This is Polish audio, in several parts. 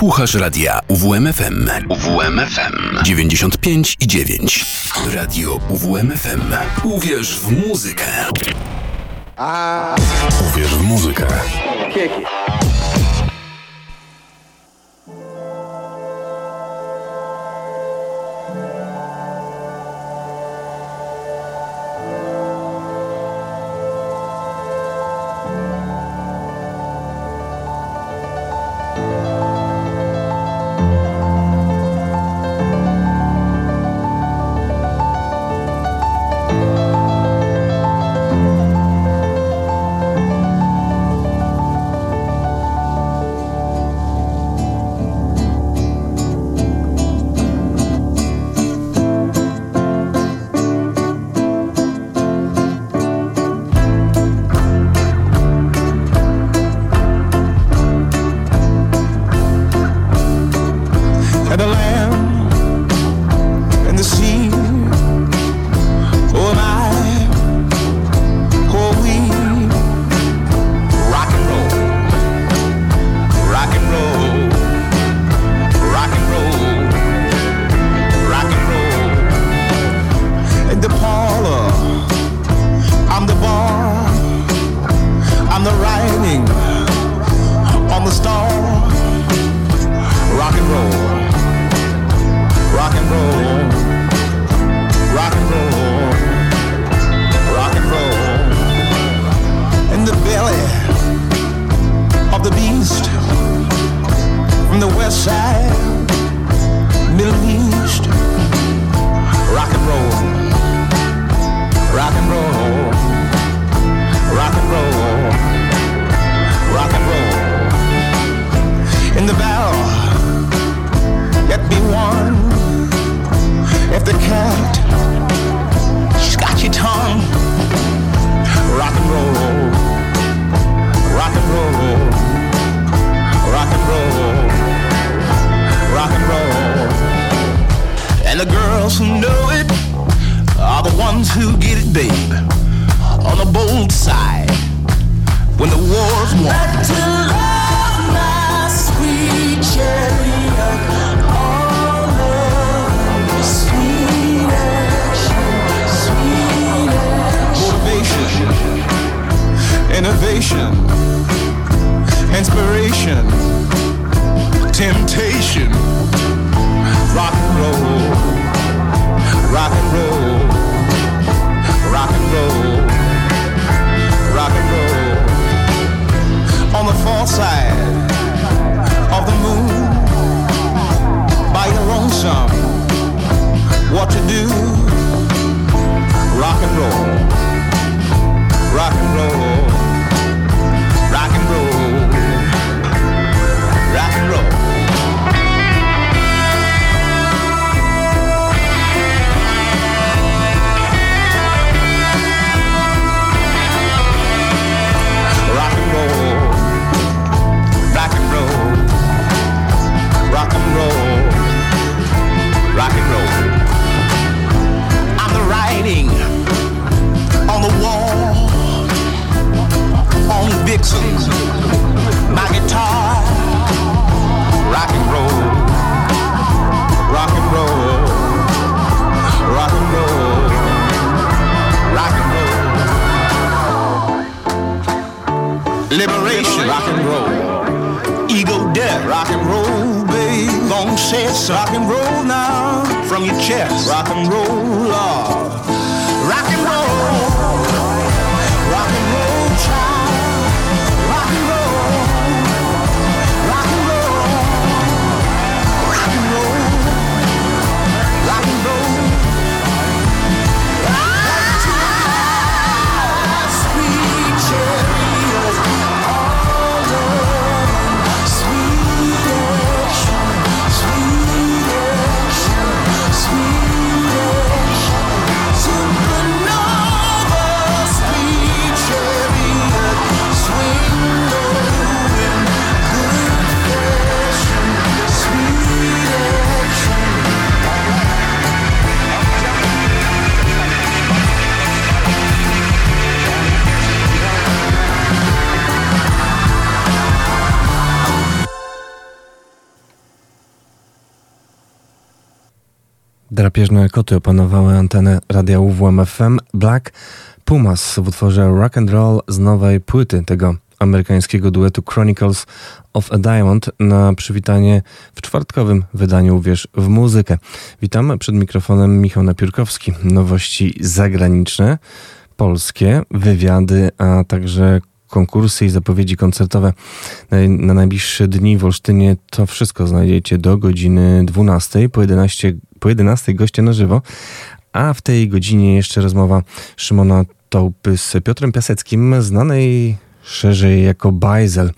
Słuchasz radia UWMFM. UWMFM 95 i 9. Radio UWMFM. Uwierz w muzykę. A... Uwierz w muzykę. Kieki. Drapieżne koty opanowały antenę radia UWMFM Black Pumas w utworze Rock and Roll z nowej płyty tego amerykańskiego duetu Chronicles of a Diamond na przywitanie w czwartkowym wydaniu Uwierz w muzykę. Witam przed mikrofonem Michał Napiórkowski. Nowości zagraniczne, polskie, wywiady, a także konkursy i zapowiedzi koncertowe na najbliższe dni w Olsztynie. To wszystko znajdziecie do godziny 12 po 11, po 11 goście na żywo. A w tej godzinie jeszcze rozmowa Szymona Tołpy z Piotrem Piaseckim, znanej szerzej jako Bajzel,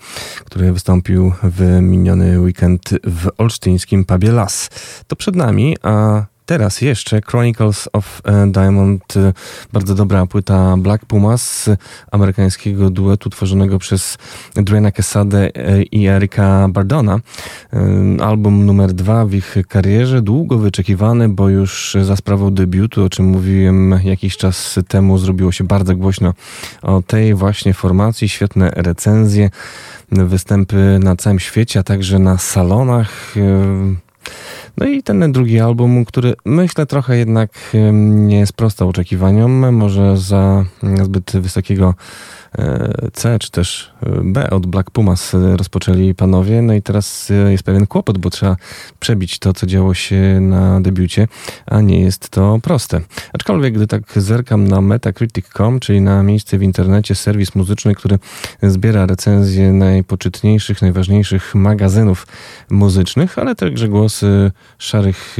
który wystąpił w miniony weekend w olsztyńskim pubie Las. To przed nami, a Teraz jeszcze Chronicles of e, Diamond, e, bardzo dobra płyta Black Pumas, amerykańskiego duetu tworzonego przez Dwayna Quesadę e, i Erika Bardona. Album numer dwa w ich karierze, długo wyczekiwany, bo już za sprawą debiutu, o czym mówiłem jakiś czas temu, zrobiło się bardzo głośno o tej właśnie formacji, świetne recenzje, występy na całym świecie, a także na salonach no i ten drugi album, który myślę trochę jednak nie sprostał oczekiwaniom, może za zbyt wysokiego C czy też e, B od Black Pumas e, rozpoczęli panowie. No i teraz jest pewien kłopot, bo trzeba przebić to, co działo się na debiucie, a nie jest to proste. Aczkolwiek, gdy tak zerkam na Metacritic.com, czyli na miejsce w internecie, serwis muzyczny, który zbiera recenzje najpoczytniejszych, najważniejszych magazynów muzycznych, ale także głosy szarych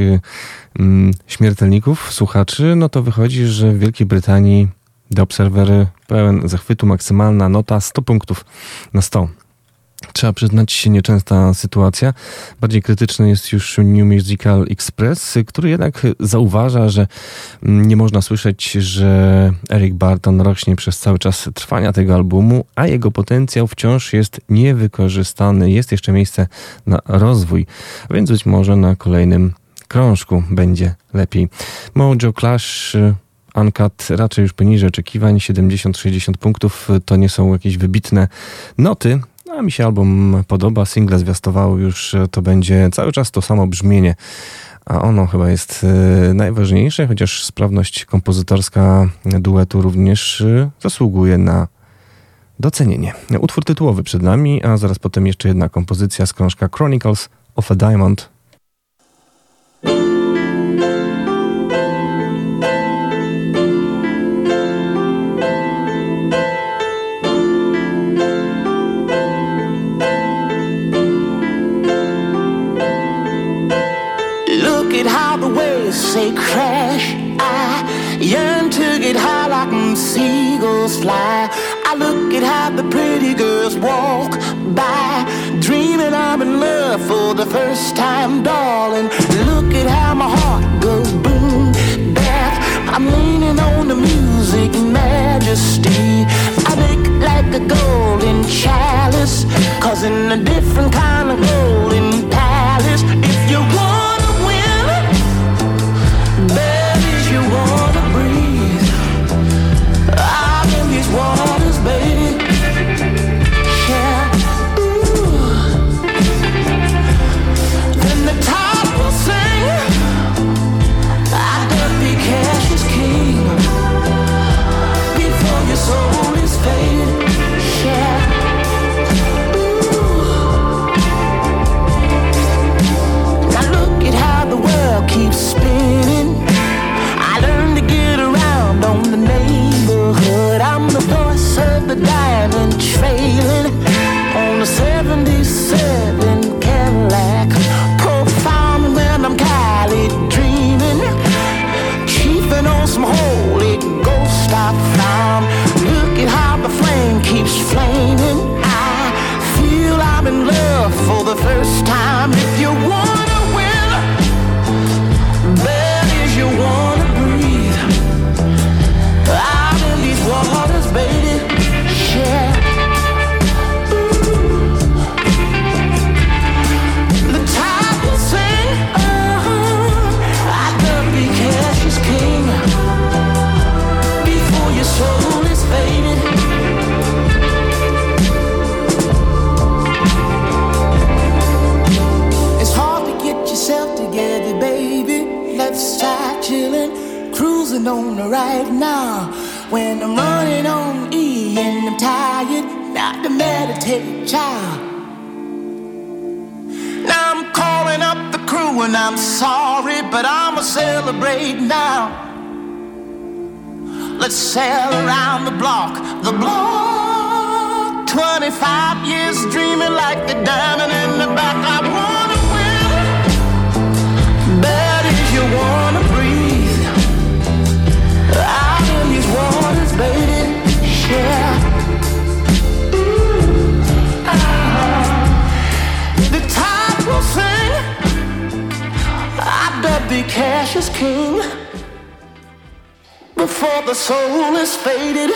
mm, śmiertelników, słuchaczy, no to wychodzi, że w Wielkiej Brytanii The Observer pełen zachwytu, maksymalna nota 100 punktów na 100. Trzeba przyznać się nieczęsta sytuacja. Bardziej krytyczny jest już New Musical Express, który jednak zauważa, że nie można słyszeć, że Eric Barton rośnie przez cały czas trwania tego albumu, a jego potencjał wciąż jest niewykorzystany. Jest jeszcze miejsce na rozwój, więc być może na kolejnym krążku będzie lepiej. Mojo Clash Uncut raczej już poniżej oczekiwań, 70-60 punktów to nie są jakieś wybitne noty, a mi się album podoba, single zwiastowało już, to będzie cały czas to samo brzmienie, a ono chyba jest e, najważniejsze, chociaż sprawność kompozytorska duetu również zasługuje na docenienie. Utwór tytułowy przed nami, a zaraz potem jeszcze jedna kompozycja z krążka Chronicles of a Diamond walk by, dreaming I'm in love for the first time, darling. Look at how my heart goes boom, back. I'm leaning on the music majesty. I look like a golden chalice, causing a different kind of golden cruising on the right now. When I'm running on E and I'm tired, not to meditate, child. Now I'm calling up the crew and I'm sorry, but I'ma celebrate now. Let's sail around the block, the block. 25 years dreaming like the diamond in the back. Be cash is king before the soul is faded.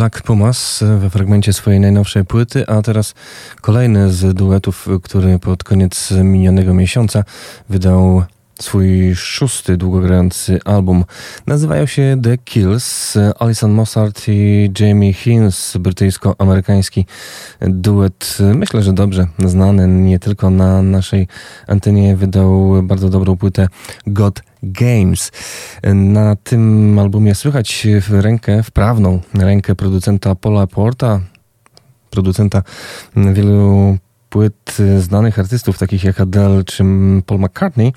Black Pumas we fragmencie swojej najnowszej płyty, a teraz kolejny z duetów, który pod koniec minionego miesiąca wydał swój szósty długogrający album. Nazywają się The Kills. Alison Mossart i Jamie Hinz, brytyjsko-amerykański duet. Myślę, że dobrze znany nie tylko na naszej antenie. Wydał bardzo dobrą płytę God Games. Na tym albumie słychać rękę, wprawną rękę producenta Paula Porta, producenta wielu płyt znanych artystów, takich jak Adele czy Paul McCartney.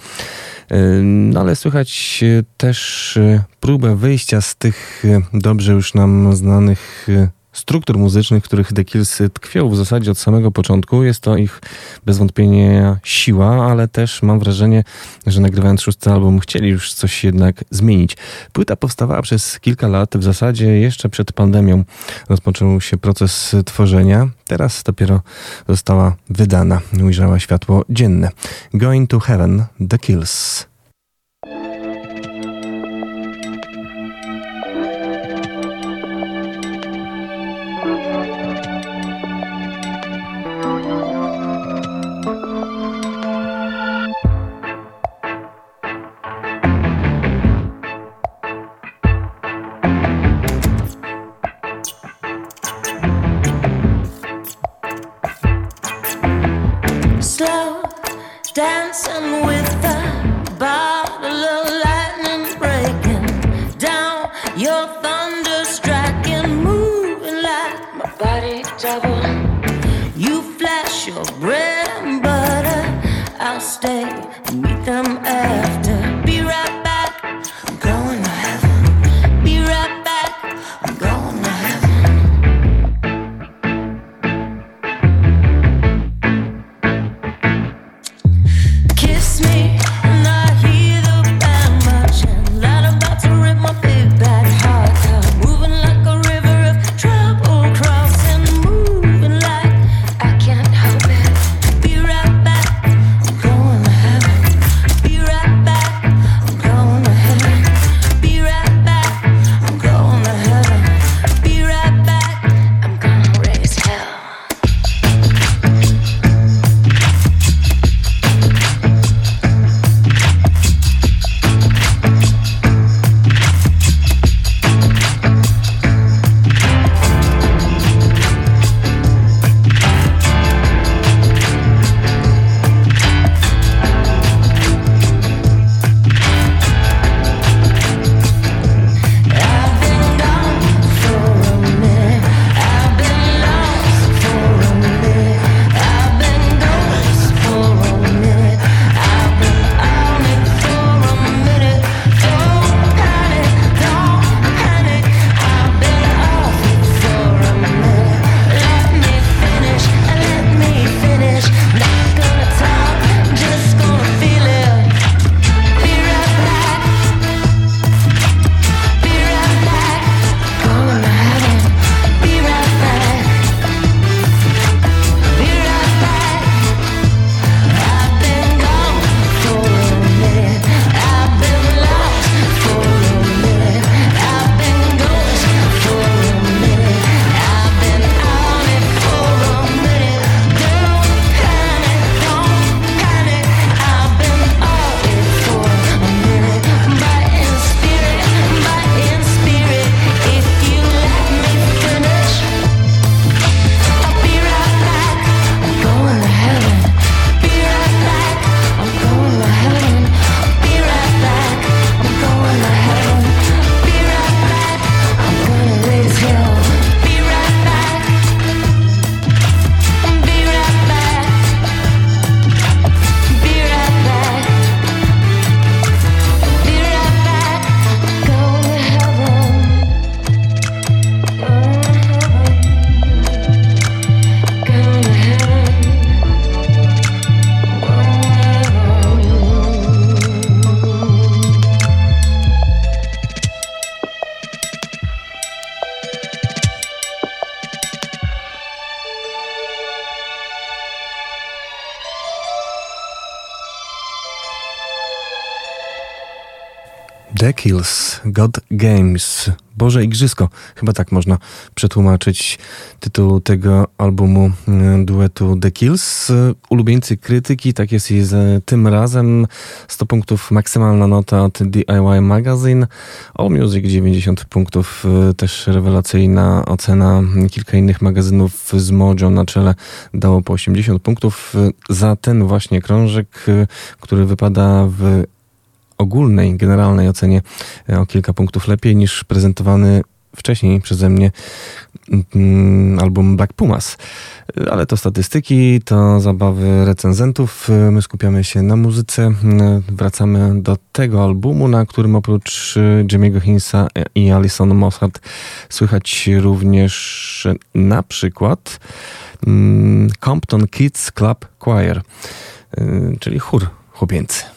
No ale słychać też próbę wyjścia z tych dobrze już nam znanych struktur muzycznych, których The Kills tkwią w zasadzie od samego początku. Jest to ich bez wątpienia siła, ale też mam wrażenie, że nagrywając szósty album chcieli już coś jednak zmienić. Płyta powstawała przez kilka lat, w zasadzie jeszcze przed pandemią rozpoczął się proces tworzenia. Teraz dopiero została wydana, ujrzała światło dzienne. Going to Heaven, The Kills. Igrzysko. Chyba tak można przetłumaczyć tytuł tego albumu e, duetu The Kills. Ulubieńcy krytyki, tak jest i z tym razem. 100 punktów maksymalna nota od DIY Magazine. All Music 90 punktów, e, też rewelacyjna ocena. Kilka innych magazynów z Mojo na czele dało po 80 punktów za ten właśnie krążek, który wypada w ogólnej, generalnej ocenie e, o kilka punktów lepiej niż prezentowany wcześniej przeze mnie mm, album Black Pumas. E, ale to statystyki, to zabawy recenzentów. E, my skupiamy się na muzyce. Wracamy do tego albumu, na którym oprócz Jimmy'ego Hinsa i Alison Mossad słychać również na przykład mm, Compton Kids Club Choir, czyli chór chłopięcy.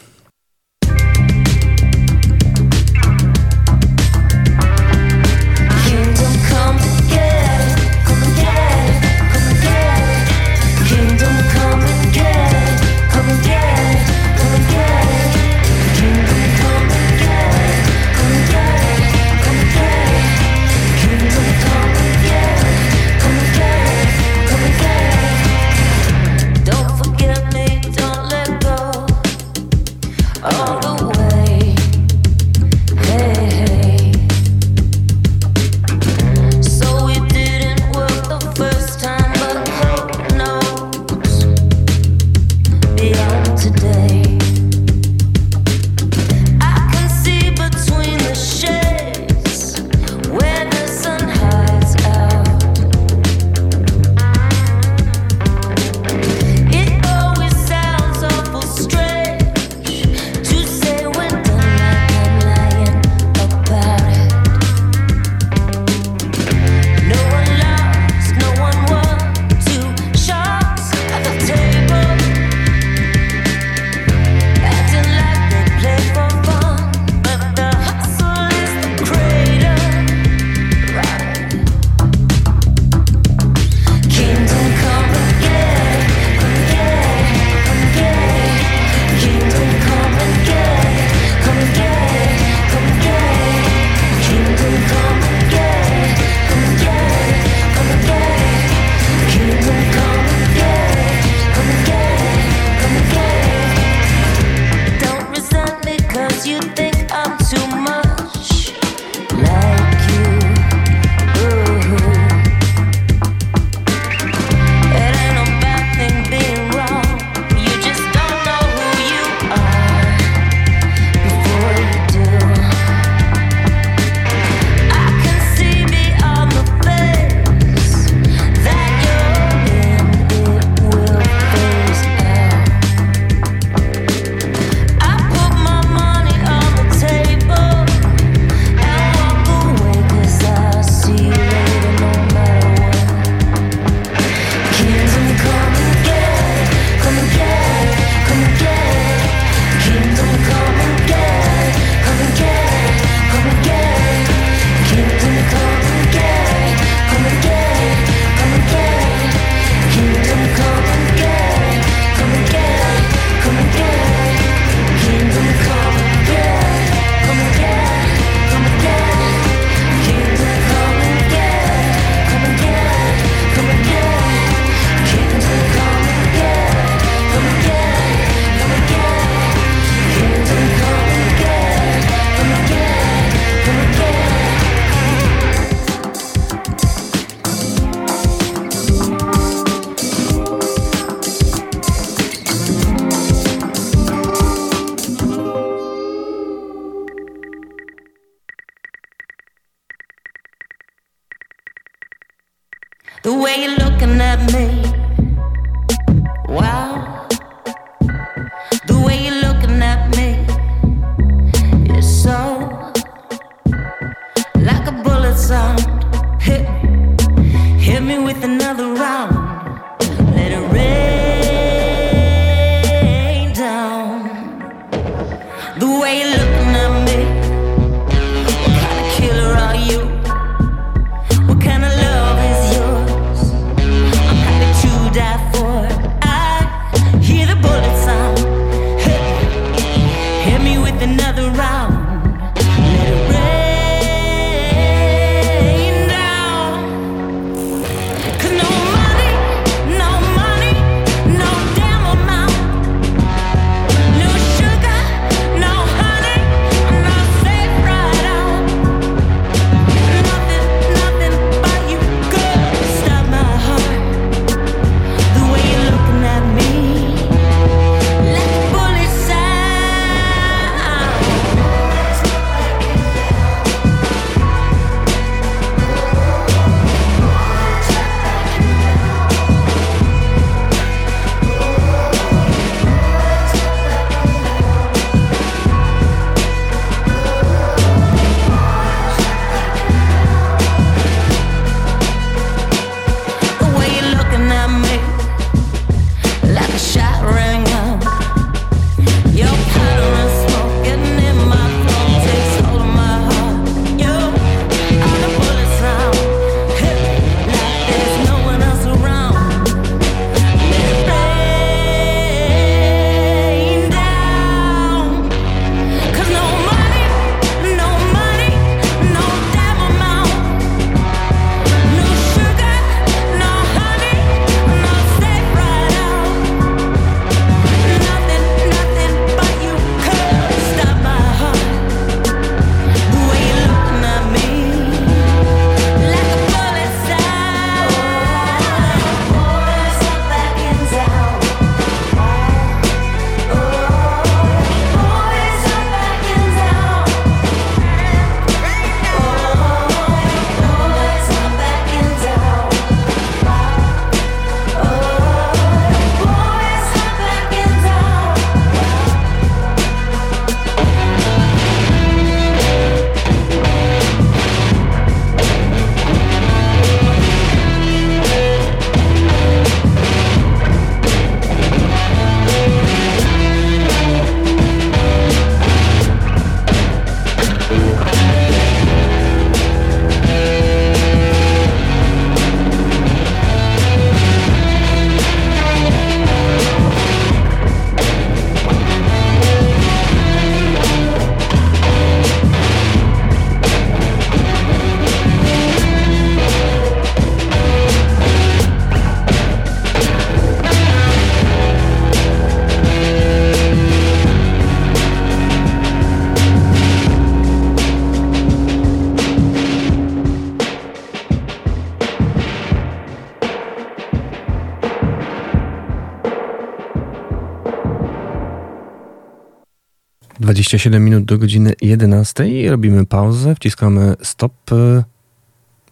27 minut do godziny 11 i robimy pauzę, wciskamy stop.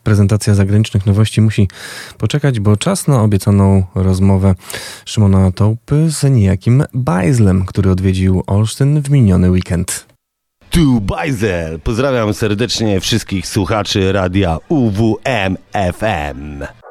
Prezentacja zagranicznych nowości musi poczekać, bo czas na obiecaną rozmowę Szymona Tołpy z niejakim Bajzlem, który odwiedził Olsztyn w miniony weekend. Tu Bajzel! Pozdrawiam serdecznie wszystkich słuchaczy radia UWM FM.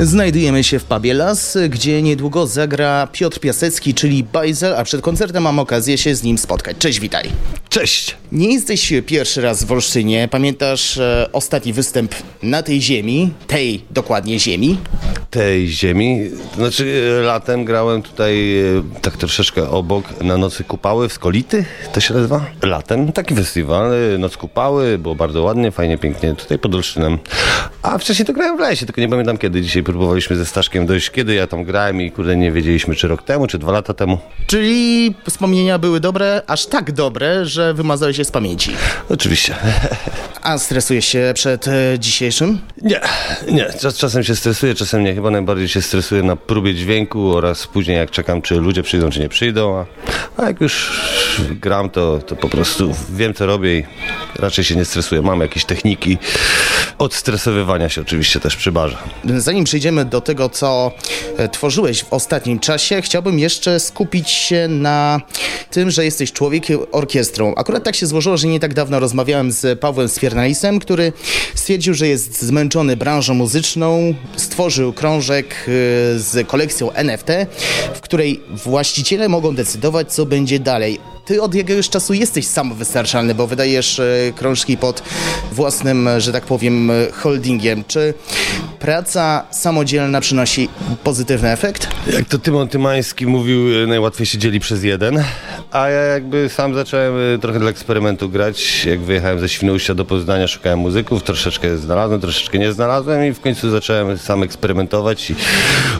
Znajdujemy się w pubie Las, gdzie niedługo zagra Piotr Piasecki, czyli Bajzel, a przed koncertem mam okazję się z nim spotkać. Cześć, witaj. Cześć. Nie jesteś pierwszy raz w Olsztynie. Pamiętasz e, ostatni występ na tej ziemi, tej dokładnie ziemi? Tej ziemi. Znaczy e, latem grałem tutaj e, tak troszeczkę obok na Nocy Kupały w Skolity, to się nazywa? Latem. Taki festiwal, e, Noc Kupały, było bardzo ładnie, fajnie, pięknie, tutaj pod Olsztynem. A wcześniej to grałem w lesie, tylko nie pamiętam kiedy. Dzisiaj próbowaliśmy ze Staszkiem dojść, kiedy ja tam grałem i kurde nie wiedzieliśmy, czy rok temu, czy dwa lata temu. Czyli wspomnienia były dobre, aż tak dobre, że że wymazałeś się z pamięci. Oczywiście. A stresujesz się przed e, dzisiejszym? Nie, nie. Czas, czasem się stresuję, czasem nie. Chyba najbardziej się stresuję na próbie dźwięku oraz później jak czekam, czy ludzie przyjdą, czy nie przyjdą. A, a jak już gram, to, to po prostu wiem, co robię i raczej się nie stresuję. Mam jakieś techniki odstresowywania się oczywiście też przy barze. Zanim przejdziemy do tego, co e, tworzyłeś w ostatnim czasie, chciałbym jeszcze skupić się na tym, że jesteś człowiekiem orkiestrą. Akurat tak się złożyło, że nie tak dawno rozmawiałem z Pawłem Swiernalisem, który stwierdził, że jest zmęczony branżą muzyczną, stworzył krążek e, z kolekcją NFT, w której właściciele mogą decydować, co będzie dalej. Ty od jakiegoś czasu jesteś samowystarczalny, bo wydajesz e, krążki pod własnym, e, że tak powiem, e, holdingiem. Czy praca samodzielna przynosi pozytywny efekt? Jak to Tymon Tymański mówił, najłatwiej się dzieli przez jeden, a ja jakby sam zacząłem trochę dla eksperymentu grać. Jak wyjechałem ze Świnoujścia do Poznania, szukałem muzyków, troszeczkę znalazłem, troszeczkę nie znalazłem i w końcu zacząłem sam eksperymentować i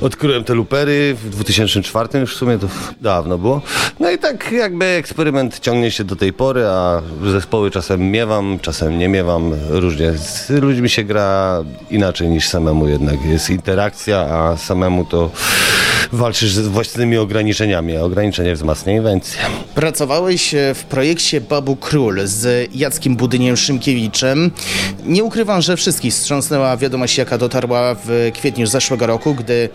odkryłem te lupery w 2004, już w sumie to dawno było. No i tak jakby eksperyment ciągnie się do tej pory, a zespoły czasem miewam, czasem nie miewam, różnie. Z ludźmi się gra inaczej niż samemu jednak. Jest interakcja, a samemu to walczysz z własnymi ograniczeniami, a ograniczenie wzmacnia inwencję. Pracowałeś e, w projekcie Babu Król z Jackiem Budyniem Szymkiewiczem. Nie ukrywam, że wszystkich wstrząsnęła wiadomość, jaka dotarła w kwietniu zeszłego roku, gdy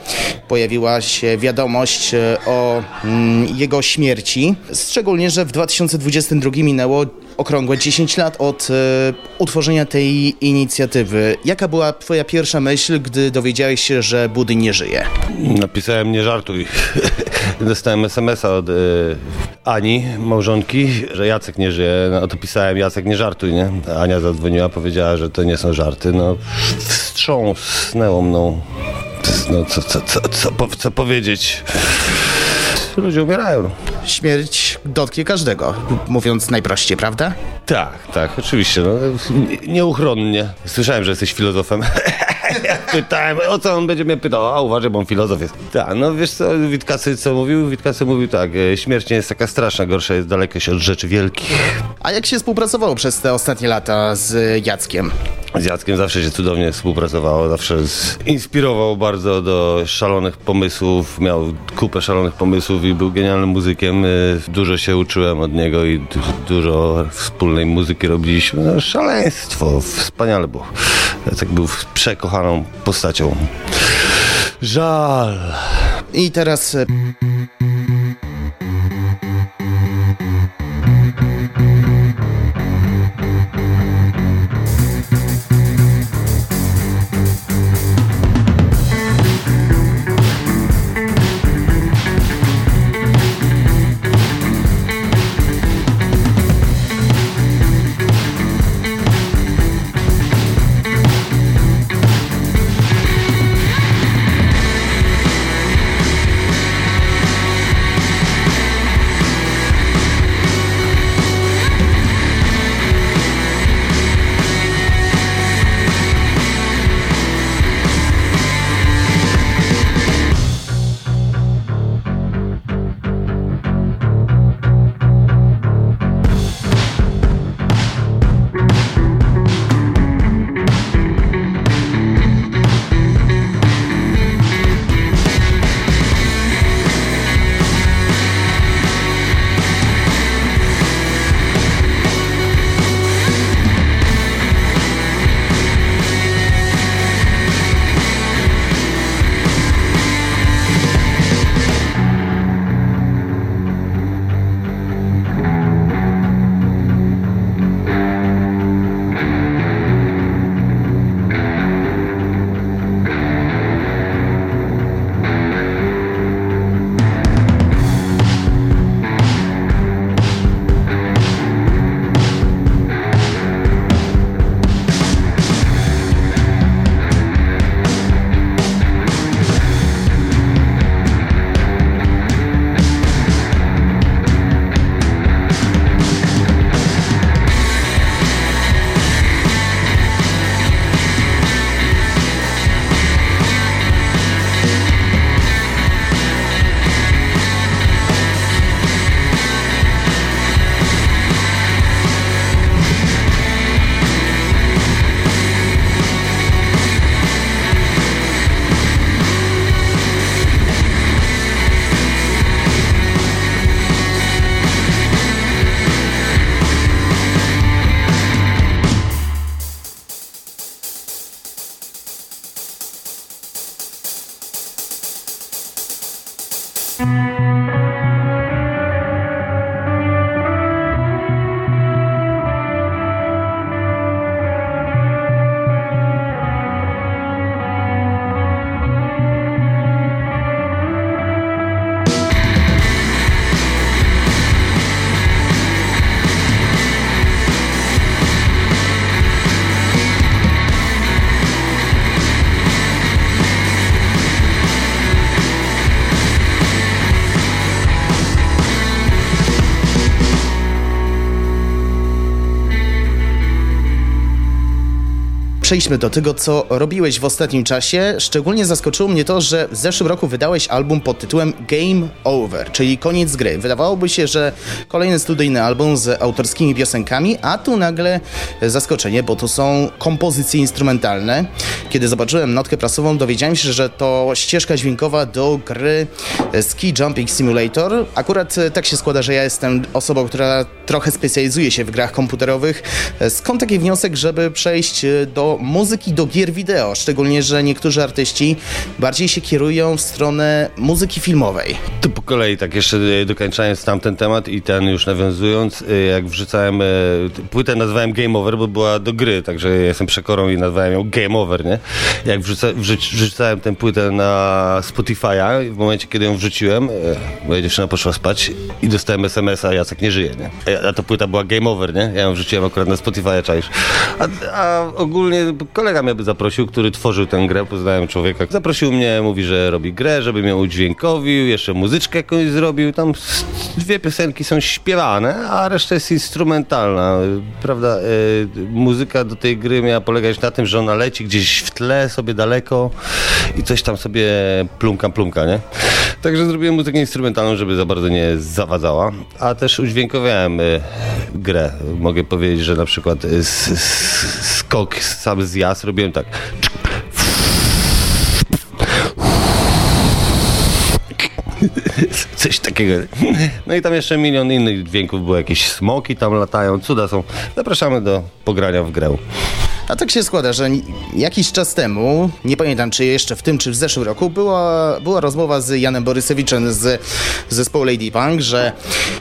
pojawiła się wiadomość e, o mm, jego śmierci. Szczególnie, że w 2022 minęło okrągłe 10 lat od e, utworzenia tej inicjatywy. Jaka była twoja pierwsza myśl, gdy dowiedziałeś się, że Budy nie żyje? Napisałem nie żartuj. Dostałem SMS-a od y, Ani, małżonki, że Jacek nie żyje. No to pisałem Jacek nie żartuj, nie? Ania zadzwoniła, powiedziała, że to nie są żarty. No wstrząsnęło mną. No co, co, co, co, co powiedzieć? Ludzie umierają. Śmierć dotknie każdego, mówiąc najprościej, prawda? Tak, tak, oczywiście. No, nie- nieuchronnie. Słyszałem, że jesteś filozofem. Ja Pytałem, o co on będzie mnie pytał, a uważaj, bo on filozof jest. Tak, no wiesz co, Witkacy co mówił? Witkacy mówił tak, e, śmierć nie jest taka straszna, gorsza jest daleko się od rzeczy wielkich. A jak się współpracowało przez te ostatnie lata z Jackiem? Z Jackiem zawsze się cudownie współpracowało, zawsze inspirował bardzo do szalonych pomysłów, miał kupę szalonych pomysłów i był genialnym muzykiem. Y, Dużo się uczyłem od niego i du- dużo wspólnej muzyki robiliśmy. No, szaleństwo, wspaniale było. Jacek był przekochaną postacią. Żal. I teraz przejdźmy do tego, co robiłeś w ostatnim czasie. Szczególnie zaskoczyło mnie to, że w zeszłym roku wydałeś album pod tytułem Game Over, czyli koniec gry. Wydawałoby się, że kolejny studyjny album z autorskimi piosenkami, a tu nagle zaskoczenie, bo to są kompozycje instrumentalne. Kiedy zobaczyłem notkę prasową, dowiedziałem się, że to ścieżka dźwiękowa do gry Ski Jumping Simulator. Akurat tak się składa, że ja jestem osobą, która trochę specjalizuje się w grach komputerowych. Skąd taki wniosek, żeby przejść do muzyki, do gier wideo? Szczególnie, że niektórzy artyści bardziej się kierują w stronę muzyki filmowej. To po kolei, tak jeszcze dokończając tamten temat i ten już nawiązując, jak wrzucałem płytę nazwałem Game Over, bo była do gry, także jestem przekorą i nazwałem ją Game Over, nie? Jak wrzuca, wrzucałem tę płytę na Spotify'a, w momencie, kiedy ją wrzuciłem, moja dziewczyna poszła spać i dostałem SMS-a, Jacek nie żyje, nie? A ta płyta była Game Over, nie? Ja ją wrzuciłem akurat na Spotify'a, czaisz. A, a ogólnie kolega mnie by zaprosił, który tworzył tę grę, poznałem człowieka. Zaprosił mnie, mówi, że robi grę, żeby mnie udźwiękowił, jeszcze muzyczkę jakąś zrobił. Tam dwie piosenki są śpiewane, a reszta jest instrumentalna. Prawda, y, muzyka do tej gry miała polegać na tym, że ona leci gdzieś w tle, sobie daleko i coś tam sobie plumka, plumka, nie? Także zrobiłem muzykę instrumentalną, żeby za bardzo nie zawadzała, a też udźwiękowiałem grę. Mogę powiedzieć, że na przykład y, skok sam z jas robiłem tak. Coś takiego. No i tam jeszcze milion innych dźwięków było, jakieś smoki tam latają, cuda są. Zapraszamy do pogrania w grę. A tak się składa, że jakiś czas temu, nie pamiętam czy jeszcze w tym, czy w zeszłym roku, była, była rozmowa z Janem Borysewiczem z zespołu Lady Punk, że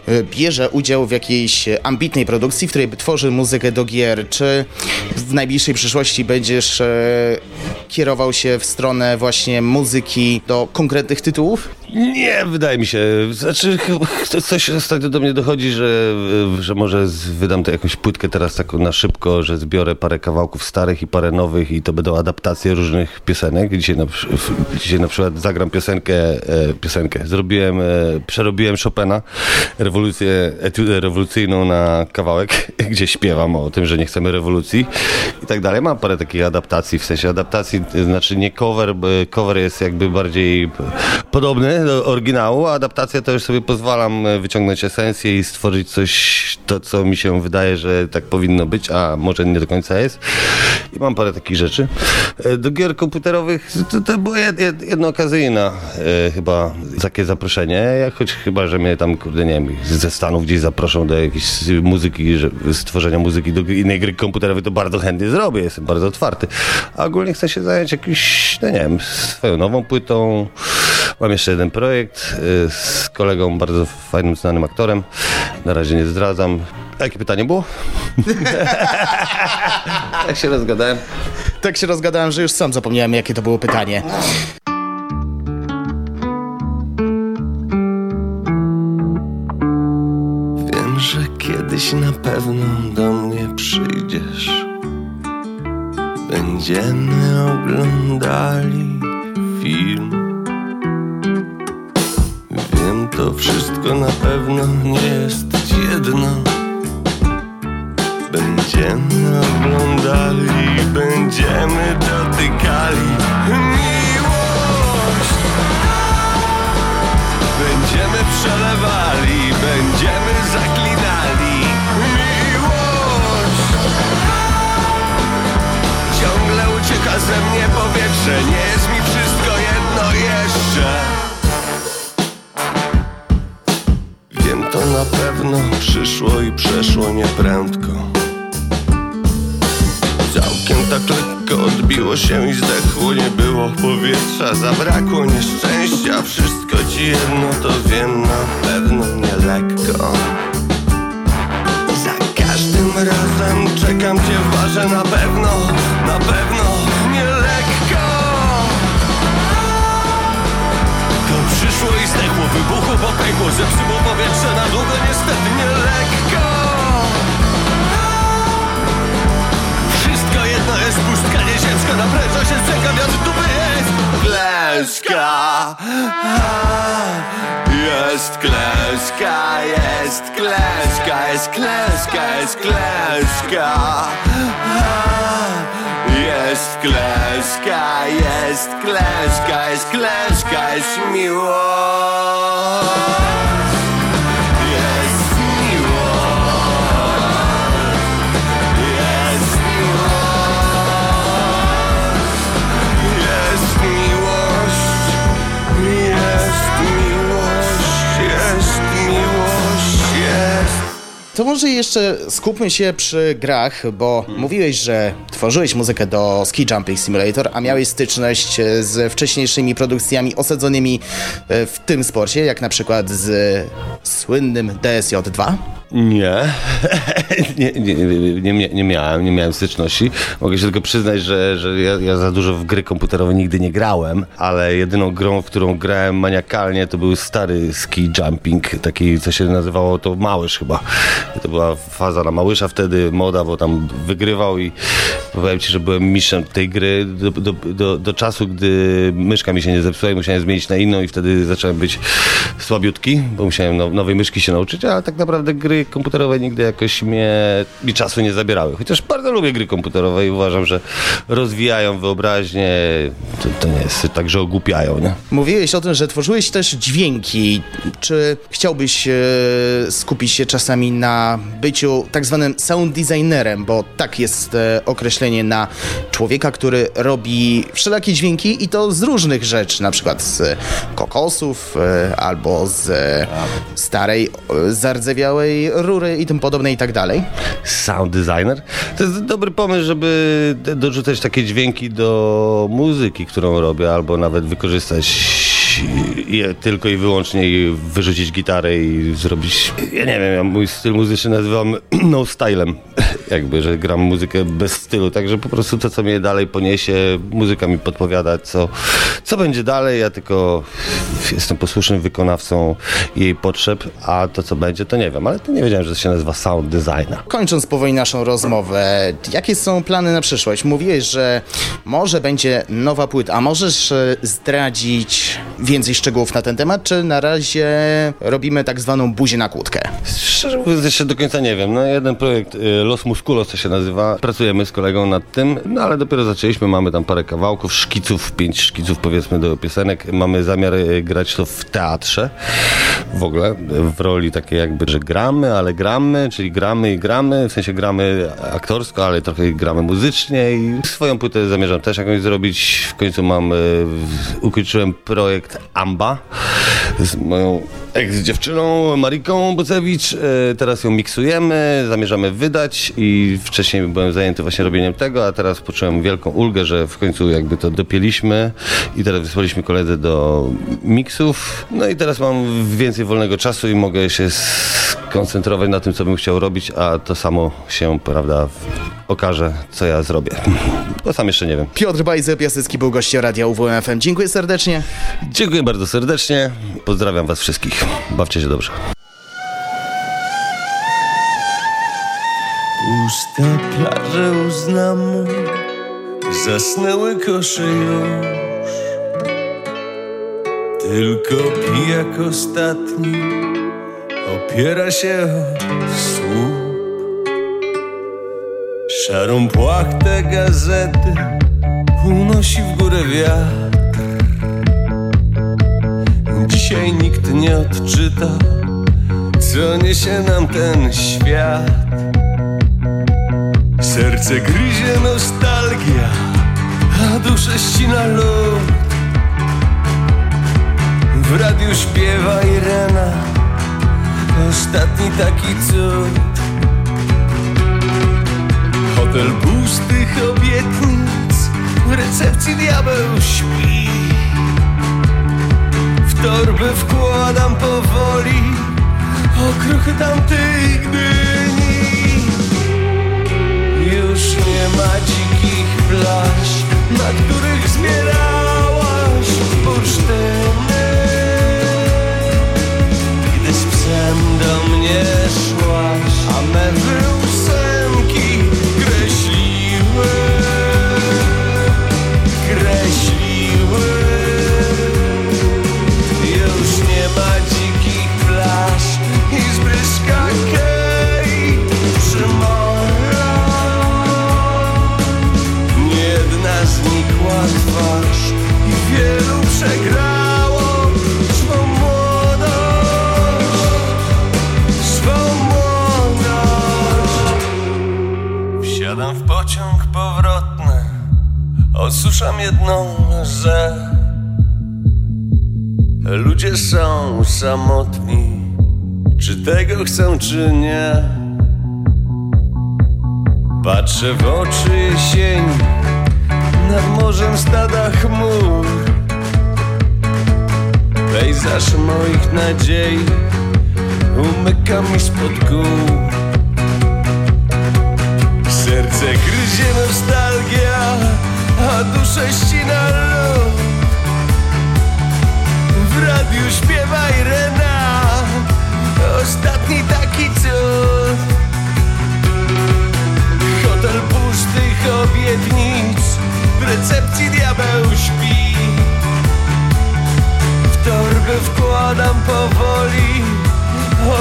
e, bierze udział w jakiejś ambitnej produkcji, w której tworzy muzykę do gier. Czy w najbliższej przyszłości będziesz e, kierował się w stronę właśnie muzyki do konkretnych tytułów? Nie, wydaje mi się. Znaczy, coś ostatnio do mnie dochodzi, że, że może wydam to jakąś płytkę teraz taką na szybko, że zbiorę parę kawałków starych i parę nowych i to będą adaptacje różnych piosenek. Dzisiaj na, dzisiaj na przykład zagram piosenkę, e, piosenkę. Zrobiłem, e, przerobiłem Chopina, rewolucję, rewolucyjną na kawałek, gdzie śpiewam o tym, że nie chcemy rewolucji i tak dalej. Mam parę takich adaptacji, w sensie adaptacji, znaczy nie cover, cover jest jakby bardziej podobny do oryginału, a adaptacja to już sobie pozwalam e, wyciągnąć esencję i stworzyć coś, to co mi się wydaje, że tak powinno być, a może nie do końca jest. I mam parę takich rzeczy. E, do gier komputerowych to, to było jedno okazyjne e, chyba takie zaproszenie, choć chyba, że mnie tam, kurde, nie wiem, ze Stanów gdzieś zaproszą do jakiejś muzyki, że, stworzenia muzyki do innej gry komputerowej, to bardzo chętnie zrobię, jestem bardzo otwarty. A ogólnie chcę się zająć jakimś, no nie wiem, swoją nową płytą. Mam jeszcze jeden projekt y, z kolegą, bardzo fajnym, znanym aktorem. Na razie nie zdradzam. A jakie pytanie było? Jak się rozgadałem? Tak się rozgadałem, że już sam zapomniałem, jakie to było pytanie. Wiem, że kiedyś na pewno do mnie przyjdziesz. Będziemy oglądali film to wszystko na pewno nie jest jedno. Będziemy oglądali, będziemy dotykali miłość. Będziemy przelewali, będziemy zaklinali miłość. Ciągle ucieka ze mnie powietrze, nie jest mi wszystko jedno jeszcze na pewno przyszło i przeszło nieprędko. Całkiem tak lekko odbiło się i zdechło Nie było powietrza, zabrakło nieszczęścia. Wszystko ci jedno to wiem na pewno nie lekko Za każdym razem czekam cię ważę na pewno, na pewno wybuchło, popękło Zepsuło powietrze na długo, niestety nie lekko. Wszystko jedno jest pustka nieziemska Napręża się sęka, wiatr dupy jest Klęska Jest. Klęska, jest klęska Jest klęska, jest klęska Jest klęska, jest klęska, jest klęska, jest miłość To może jeszcze skupmy się przy grach, bo hmm. mówiłeś, że tworzyłeś muzykę do Ski Jumping Simulator, a miałeś styczność z wcześniejszymi produkcjami osadzonymi e, w tym sporcie, jak na przykład z słynnym DSJ-2. Nie. nie, nie, nie, nie, miałem, nie miałem styczności. Mogę się tylko przyznać, że, że ja, ja, za dużo w gry komputerowe nigdy nie grałem, ale jedyną grą, w którą grałem maniakalnie, to był stary ski jumping, taki, co się nazywało to Małysz chyba. To była faza na Małysza wtedy, moda, bo tam wygrywał i powiem ci, że byłem mistrzem tej gry do, do, do, do czasu, gdy myszka mi się nie zepsuła i musiałem zmienić na inną i wtedy zacząłem być słabiutki, bo musiałem no, nowej myszki się nauczyć, ale tak naprawdę gry komputerowe nigdy jakoś mnie, mi czasu nie zabierały. Chociaż bardzo lubię gry komputerowe i uważam, że rozwijają wyobraźnię. To, to nie jest tak, że ogłupiają, nie? Mówiłeś o tym, że tworzyłeś też dźwięki. Czy chciałbyś e, skupić się czasami na byciu tak zwanym sound designerem, bo tak jest e, określenie na człowieka, który robi wszelakie dźwięki i to z różnych rzeczy, na przykład z kokosów e, albo z starej, e, zardzewiałej rury i tym podobne i tak dalej. Sound designer? To jest dobry pomysł, żeby dorzucać takie dźwięki do muzyki, którą robię, albo nawet wykorzystać je tylko i wyłącznie wyrzucić gitarę i zrobić, ja nie wiem, ja mój styl muzyczny nazywam no stylem, jakby, że gram muzykę bez stylu, także po prostu to, co mnie dalej poniesie, muzyka mi podpowiada, co, co będzie dalej, ja tylko jestem posłusznym wykonawcą jej potrzeb, a to, co będzie, to nie wiem, ale to nie wiedziałem, że to się nazywa sound designer. Kończąc powoli naszą rozmowę, jakie są plany na przyszłość? Mówiłeś, że może będzie nowa płyta, a możesz e, zdradzić więcej szczegółów na ten temat, czy na razie robimy tak zwaną buzię na kłódkę? Szczerze mówiąc, jeszcze do końca nie wiem. No, jeden projekt, y, Los Musculos to się nazywa, pracujemy z kolegą nad tym, no ale dopiero zaczęliśmy, mamy tam parę kawałków, szkiców, pięć szkiców powiedzmy do piosenek. Mamy zamiar y, grać to w teatrze w ogóle, w roli takiej jakby, że gramy, ale gramy, czyli gramy i gramy, w sensie gramy aktorsko, ale trochę gramy muzycznie i swoją płytę zamierzam też jakąś zrobić. W końcu mam, y, ukończyłem projekt Amba z moją ex-dziewczyną Mariką Bucewicz. E, teraz ją miksujemy, zamierzamy wydać i wcześniej byłem zajęty właśnie robieniem tego, a teraz poczułem wielką ulgę, że w końcu jakby to dopieliśmy i teraz wysłaliśmy koledze do miksów. No i teraz mam więcej wolnego czasu i mogę się skoncentrować na tym, co bym chciał robić, a to samo się, prawda, okaże, co ja zrobię. Bo sam jeszcze nie wiem. Piotr Bajzer, Piasecki był gościem Radia UWMFM. Dziękuję serdecznie. Dziękuję bardzo serdecznie. Pozdrawiam was wszystkich. Bawcie się dobrze. Puste plaże uznamu Zasnęły kosze już Tylko pijak ostatni Opiera się o słup Szarą płachtę gazety Unosi w górę wiatr. Dzisiaj nikt nie odczyta Co niesie nam ten świat. Serce gryzie nostalgia A duszę ścina lód. W radiu śpiewa Irena Ostatni taki cud Hotel pustych obietnic W recepcji diabeł śpi. W torby wkładam powoli Okruchy tamtych dni. Już nie ma dzikich plaż Na których zbierałaś bursztyny. Gdy z psem do mnie szłaś A mewy Nie są samotni. Czy tego chcą, czy nie? Patrzę w oczy jesieni nad morzem stada chmur. Pejzaż moich nadziei umyka mi spod gór. Serce gryzie nostalgia, a duszę ścina lód. W radiu śpiewa Irena, ostatni taki cud. Hotel pustych obietnic, w recepcji diabeł śpi. W torby wkładam powoli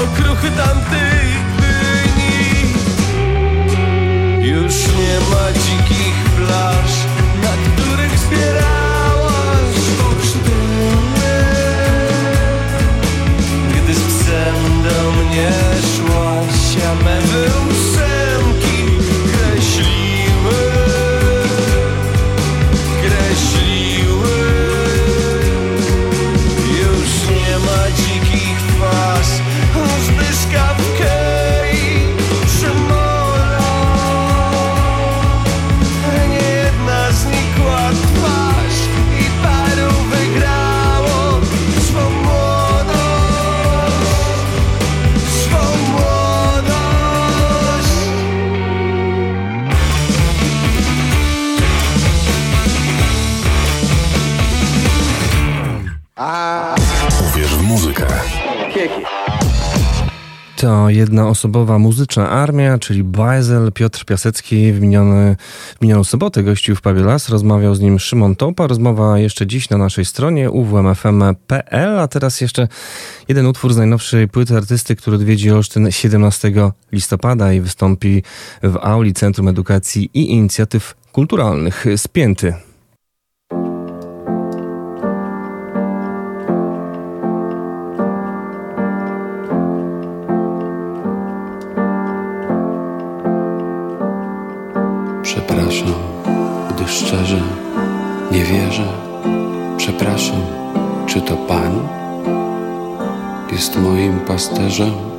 okruchy tamtych dni. Już nie ma dzikich plaż, na których zbierałaś szłaś, a mewy ósemki To jednoosobowa muzyczna armia, czyli Bajzel Piotr Piasecki w, miniony, w minioną sobotę gościł w Pabie Las. Rozmawiał z nim Szymon Topa. Rozmowa jeszcze dziś na naszej stronie uwmfm.pl. A teraz jeszcze jeden utwór z najnowszej płyty artysty, który odwiedzi Olsztyn 17 listopada i wystąpi w auli Centrum Edukacji i Inicjatyw Kulturalnych. Spięty. Wierzę. Przepraszam, czy to Pan jest moim pasterzem?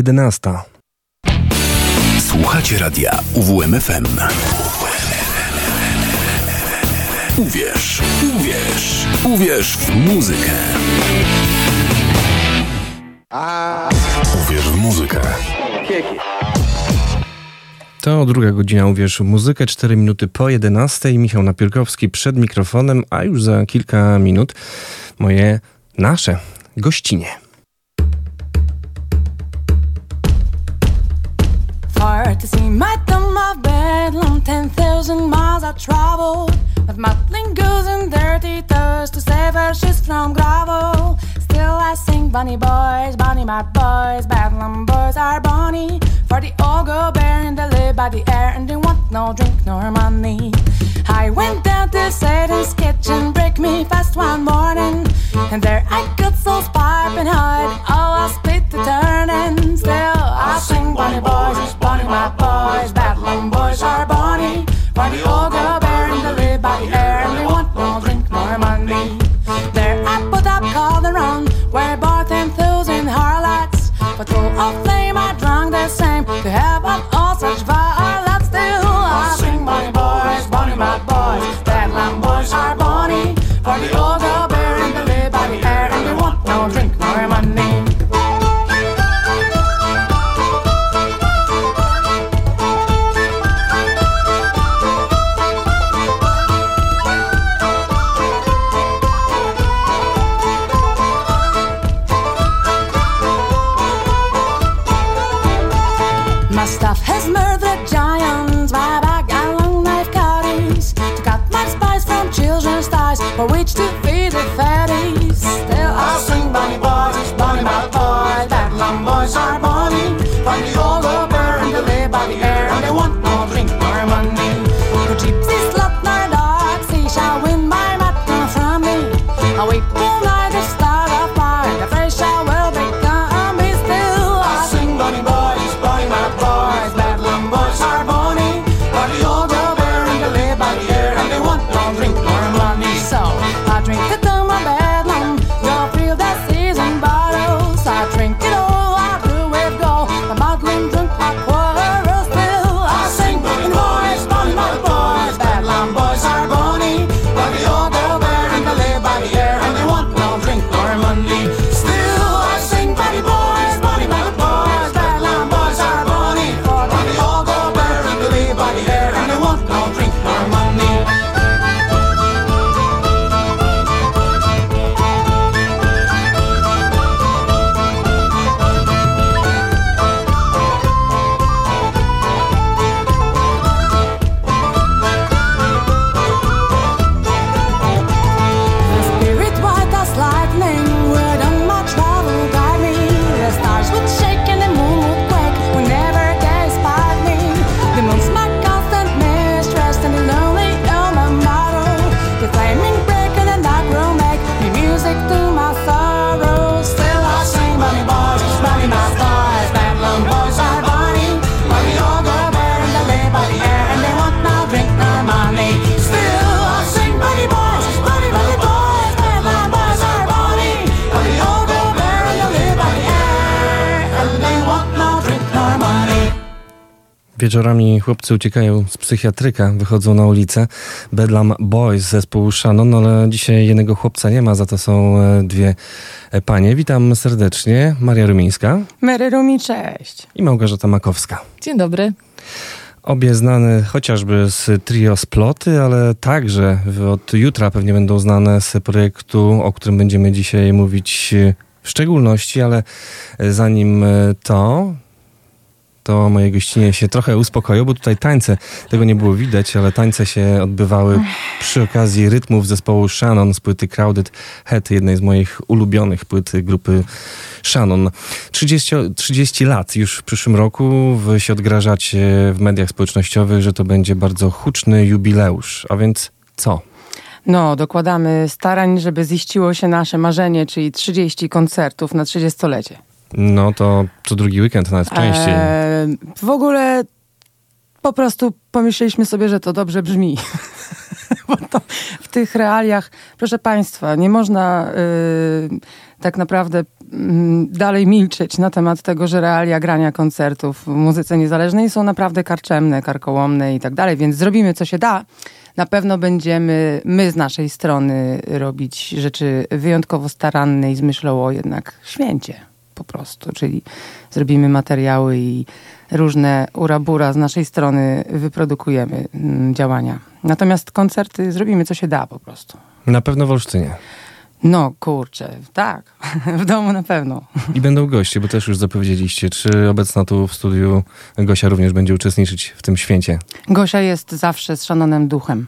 11. Słuchacie radia UWMFM. Uwierz, uwierz, uwierz w muzykę. Uwierz w muzykę. To druga godzina Uwierz w Muzykę, 4 minuty po 11. Michał Napierkowski przed mikrofonem, a już za kilka minut moje, nasze gościnie. bunny boys, bunny my boys, bedlam boys are bunny. For the all go bear and they live by the air and they want no drink nor money. I went down to Satan's kitchen, break me fast one morning, and there I got so piping hide. Oh, I split the turn and still I sing bunny boys, bunny my boys, bedlam boys are bunny. For the all go bear and they live by the air and they want no drink nor money. But though I flame, I drunk the same to have Wieczorami chłopcy uciekają z psychiatryka, wychodzą na ulicę. Bedlam Boys, zespół Shannon, ale dzisiaj jednego chłopca nie ma, za to są e, dwie e, panie. Witam serdecznie. Maria Rumińska. Mary Rumi, cześć. I Małgorzata Makowska. Dzień dobry. Obie znane chociażby z trio Sploty, ale także od jutra pewnie będą znane z projektu, o którym będziemy dzisiaj mówić e, w szczególności, ale zanim to, to moje gościnie się trochę uspokoją, bo tutaj tańce, tego nie było widać, ale tańce się odbywały przy okazji rytmów zespołu Shannon z płyty Crowded Head, jednej z moich ulubionych płyt grupy Shannon. 30, 30 lat już w przyszłym roku wy się odgrażacie w mediach społecznościowych, że to będzie bardzo huczny jubileusz. A więc co? No, dokładamy starań, żeby ziściło się nasze marzenie, czyli 30 koncertów na 30-lecie. No to co drugi weekend nawet częściej. Eee, w ogóle po prostu pomyśleliśmy sobie, że to dobrze brzmi. Bo to w tych realiach, proszę Państwa, nie można yy, tak naprawdę yy, dalej milczeć na temat tego, że realia grania koncertów w muzyce niezależnej są naprawdę karczemne, karkołomne i tak dalej, więc zrobimy co się da. Na pewno będziemy my z naszej strony robić rzeczy wyjątkowo staranne i z myślą o jednak święcie po prostu, czyli zrobimy materiały i różne urabura z naszej strony wyprodukujemy mm, działania. Natomiast koncerty zrobimy co się da po prostu. Na pewno w Olsztynie. No kurczę, tak. w domu na pewno. I będą goście, bo też już zapowiedzieliście. Czy obecna tu w studiu Gosia również będzie uczestniczyć w tym święcie? Gosia jest zawsze z szanonym duchem.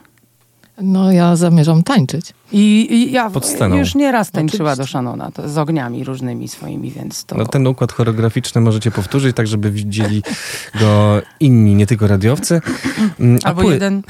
No ja zamierzam tańczyć. I, i ja Pod sceną. już nieraz tańczyła Oczywiście. do Szanona to z ogniami różnymi swoimi, więc to... No, ten układ choreograficzny możecie powtórzyć, tak żeby widzieli go inni, nie tylko radiowcy. Mm, a Albo pły- jeden.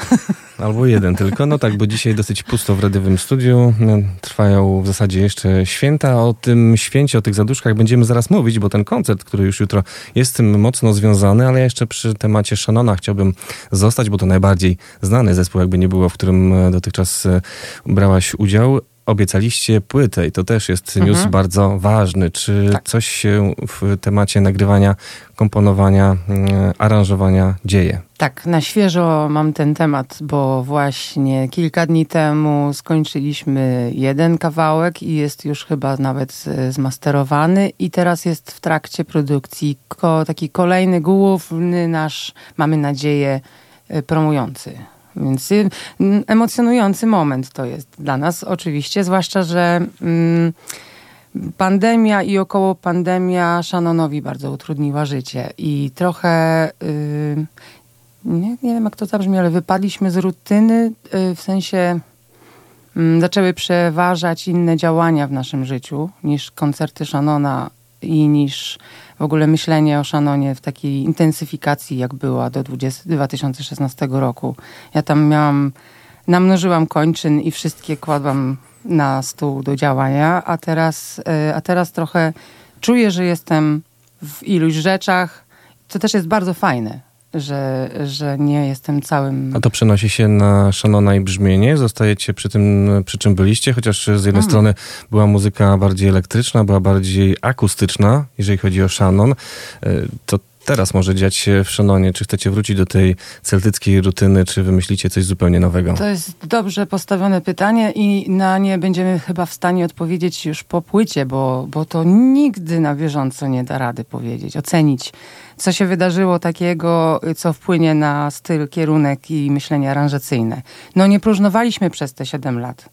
Albo jeden tylko. No tak, bo dzisiaj dosyć pusto w radiowym studiu. No, Trwają w zasadzie jeszcze święta. O tym święcie, o tych zaduszkach będziemy zaraz mówić, bo ten koncert, który już jutro jest z tym mocno związany, ale ja jeszcze przy temacie Shannona chciałbym zostać, bo to najbardziej znany zespół, jakby nie było, w którym e, dotychczas e, brałaś udział. Obiecaliście płytę i to też jest news Mhm. bardzo ważny. Czy Tak. coś się w temacie nagrywania, komponowania, mm, aranżowania dzieje? Tak, na świeżo mam ten temat, bo właśnie kilka dni temu skończyliśmy jeden kawałek i jest już chyba nawet zmasterowany i teraz jest w trakcie produkcji taki kolejny główny nasz, mamy nadzieję, e, promujący. Więc emocjonujący moment to jest dla nas oczywiście, zwłaszcza, że mm, pandemia i około pandemia Shannonowi bardzo utrudniła życie i trochę... y, nie, nie wiem jak to zabrzmi, ale wypadliśmy z rutyny, y, w sensie mm, zaczęły przeważać inne działania w naszym życiu niż koncerty Shannona i niż w ogóle myślenie o Shannonie w takiej intensyfikacji, jak była do 20, 2016 roku. Ja tam miałam, namnożyłam kończyn i wszystkie kładłam na stół do działania, a teraz, y, a teraz trochę czuję, że jestem w iluś rzeczach. To też jest bardzo fajne, że, że nie jestem całym... A to przenosi się na Shannona i brzmienie? Zostajecie przy tym, przy czym byliście? Chociaż z jednej Mm. strony była muzyka bardziej elektryczna, była bardziej akustyczna, jeżeli chodzi o Shannon. Y, To teraz może dziać się w Shannonie. Czy chcecie wrócić do tej celtyckiej rutyny, czy wymyślicie coś zupełnie nowego? To jest dobrze postawione pytanie i na nie będziemy chyba w stanie odpowiedzieć już po płycie, bo, bo to nigdy na bieżąco nie da rady powiedzieć, ocenić, co się wydarzyło takiego, co wpłynie na styl, kierunek i myślenie aranżacyjne. No nie próżnowaliśmy przez te 7 lat,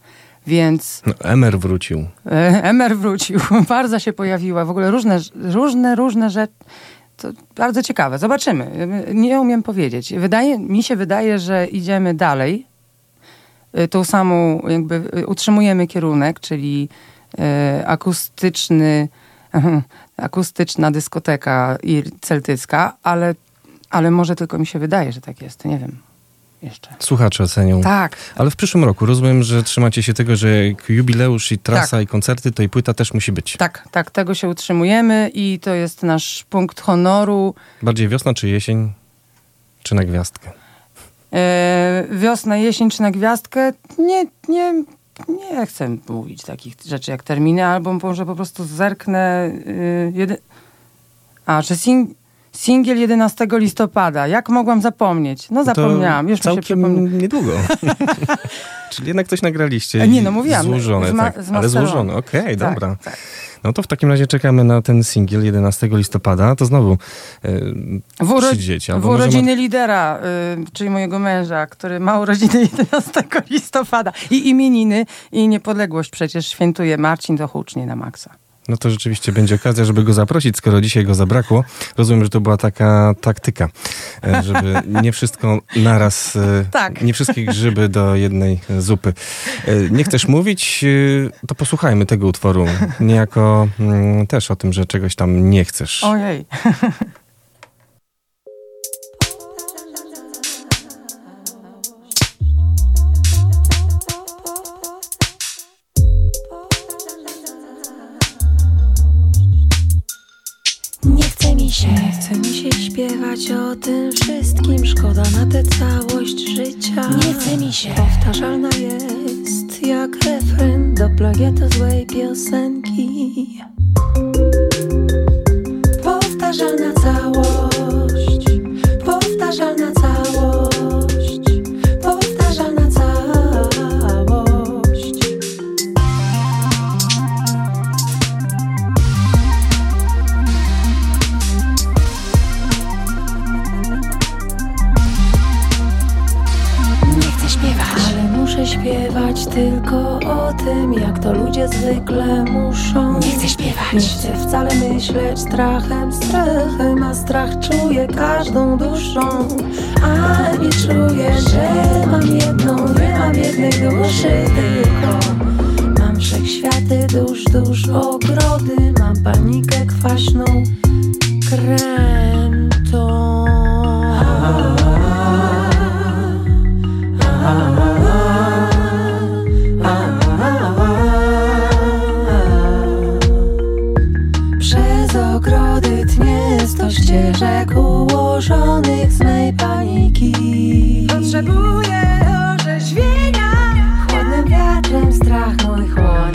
więc No, Emer wrócił. E, Emer wrócił, Barza się pojawiła, w ogóle różne, różne, różne rzeczy. To bardzo ciekawe, zobaczymy. Nie umiem powiedzieć. Wydaje, mi się wydaje, że idziemy dalej. Y, Tą samą, jakby y, utrzymujemy kierunek, czyli y, akustyczny, akustyczna dyskoteka celtycka, ale, ale może tylko mi się wydaje, że tak jest. Nie wiem jeszcze. Słuchacze ocenią. Tak. Ale w przyszłym roku rozumiem, że trzymacie się tego, że jak jubileusz i trasa Tak. i koncerty, to i płyta też musi być. Tak, tak, tego się utrzymujemy i to jest nasz punkt honoru. Bardziej wiosna czy jesień? Czy na gwiazdkę? E, wiosna, jesień czy na gwiazdkę? Nie, nie, nie chcę mówić takich rzeczy jak terminy, albo może po prostu zerknę. Y, jedy... A, że sing... singiel 11 listopada. Jak mogłam zapomnieć? No zapomniałam, już mi się całkiem przypomniało. niedługo. Czyli jednak coś nagraliście. E, nie, no mówiłam, Złożone, tak. Ale złożone, okej, Tak, dobra. tak. No to w takim razie czekamy na ten singiel 11 listopada. To znowu e, W, uro... przyjdziecie. w urodziny lidera, y, czyli mojego męża, który ma urodziny 11 listopada i imieniny i niepodległość przecież świętuje Marcin to hucznie na maksa. No to rzeczywiście będzie okazja, żeby go zaprosić, skoro dzisiaj go zabrakło. Rozumiem, że to była taka taktyka, e, żeby nie wszystko naraz, e, Tak. nie wszystkie grzyby do jednej zupy. E, Nie chcesz mówić, to posłuchajmy tego utworu. Niejako mm, też o tym, że czegoś tam nie chcesz. Ojej. tym wszystkim. Szkoda na tę całość życia. Nie chce mi się, powtarzalna jest jak refren do plagiatu złej piosenki. Powtarzalna całość, powtarzalna całość, tylko o tym, jak to ludzie zwykle muszą. Nie chcę śpiewać, nie chcę wcale myśleć strachem, strachem, a strach czuję każdą duszą. A nie czuję, że mam jedną, nie mam jednej duszy tylko. Mam wszechświaty dusz, dusz, ogrody, mam panikę kwaśną, krętą. Ułożonych z mej paniki. Potrzebuję orzeźwienia. Chłodnym wiatrem strach mój chłonie.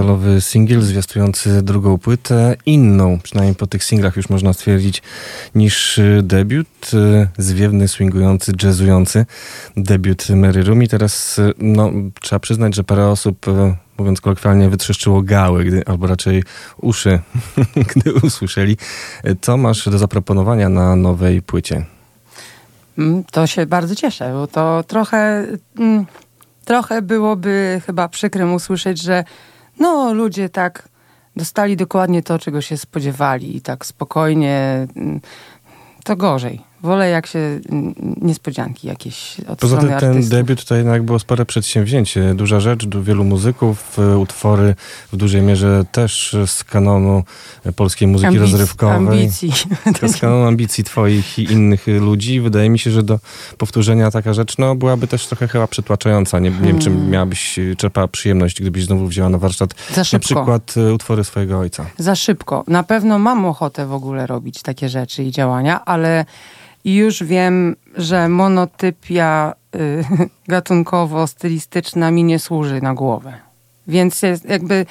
Solowy singiel zwiastujący drugą płytę, inną, przynajmniej po tych singlach już można stwierdzić, niż y, debiut, y, zwiewny, swingujący, jazzujący debiut Mary Rumi. Teraz y, no, trzeba przyznać, że parę osób, mówiąc kolokwialnie, wytrzeszczyło gały, gdy, albo raczej uszy, gdy usłyszeli. Co masz do zaproponowania na nowej płycie? Mm, To się bardzo cieszę, bo to trochę, mm, trochę byłoby chyba przykrym usłyszeć, że no ludzie tak dostali dokładnie to, czego się spodziewali i tak spokojnie, mm, to gorzej. Wolę jak się niespodzianki jakieś od Poza tym ten debiut to jednak było spore przedsięwzięcie. Duża rzecz, wielu muzyków, y, utwory w dużej mierze też z kanonu polskiej muzyki rozrywkowej. ambicji. Z kanonu ambicji twoich i innych y, ludzi. Wydaje mi się, że do powtórzenia taka rzecz no, byłaby też trochę chyba przytłaczająca. Nie, nie wiem, czy Hmm. miałabyś y, czerpała przyjemność, gdybyś znowu wzięła na warsztat Za na przykład utwory swojego ojca. Za szybko. Na pewno mam ochotę w ogóle robić takie rzeczy i działania, ale już wiem, że monotypia y, gatunkowo-stylistyczna mi nie służy na głowę. Więc jest jakby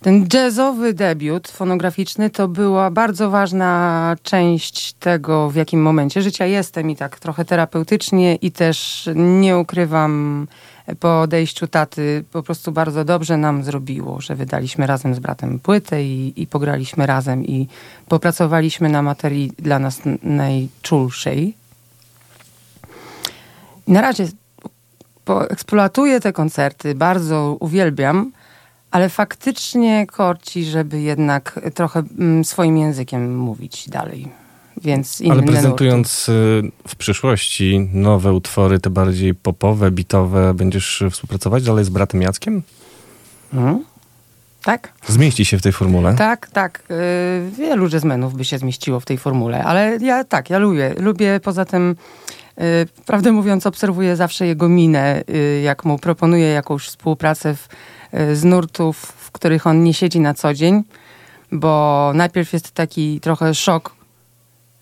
ten jazzowy debiut fonograficzny to była bardzo ważna część tego, w jakim momencie życia jestem i tak trochę terapeutycznie i też nie ukrywam po odejściu taty po prostu bardzo dobrze nam zrobiło, że wydaliśmy razem z bratem płytę i, i pograliśmy razem i popracowaliśmy na materii dla nas najczulszej. I na razie poeksploatuję te koncerty, bardzo uwielbiam, Ale faktycznie korci, żeby jednak trochę mm, swoim językiem mówić dalej. Więc inne Ale prezentując y, w przyszłości nowe utwory, te bardziej popowe, bitowe, będziesz współpracować dalej z bratem Jackiem? Mhm. Tak? Zmieści się w tej formule? Tak, tak. y, Wielu jazzmenów by się zmieściło w tej formule, ale ja tak, ja lubię. Lubię poza tym, y, prawdę mówiąc, obserwuję zawsze jego minę, y, jak mu proponuję jakąś współpracę w, y, z nurtów, w których on nie siedzi na co dzień, bo najpierw jest taki trochę szok,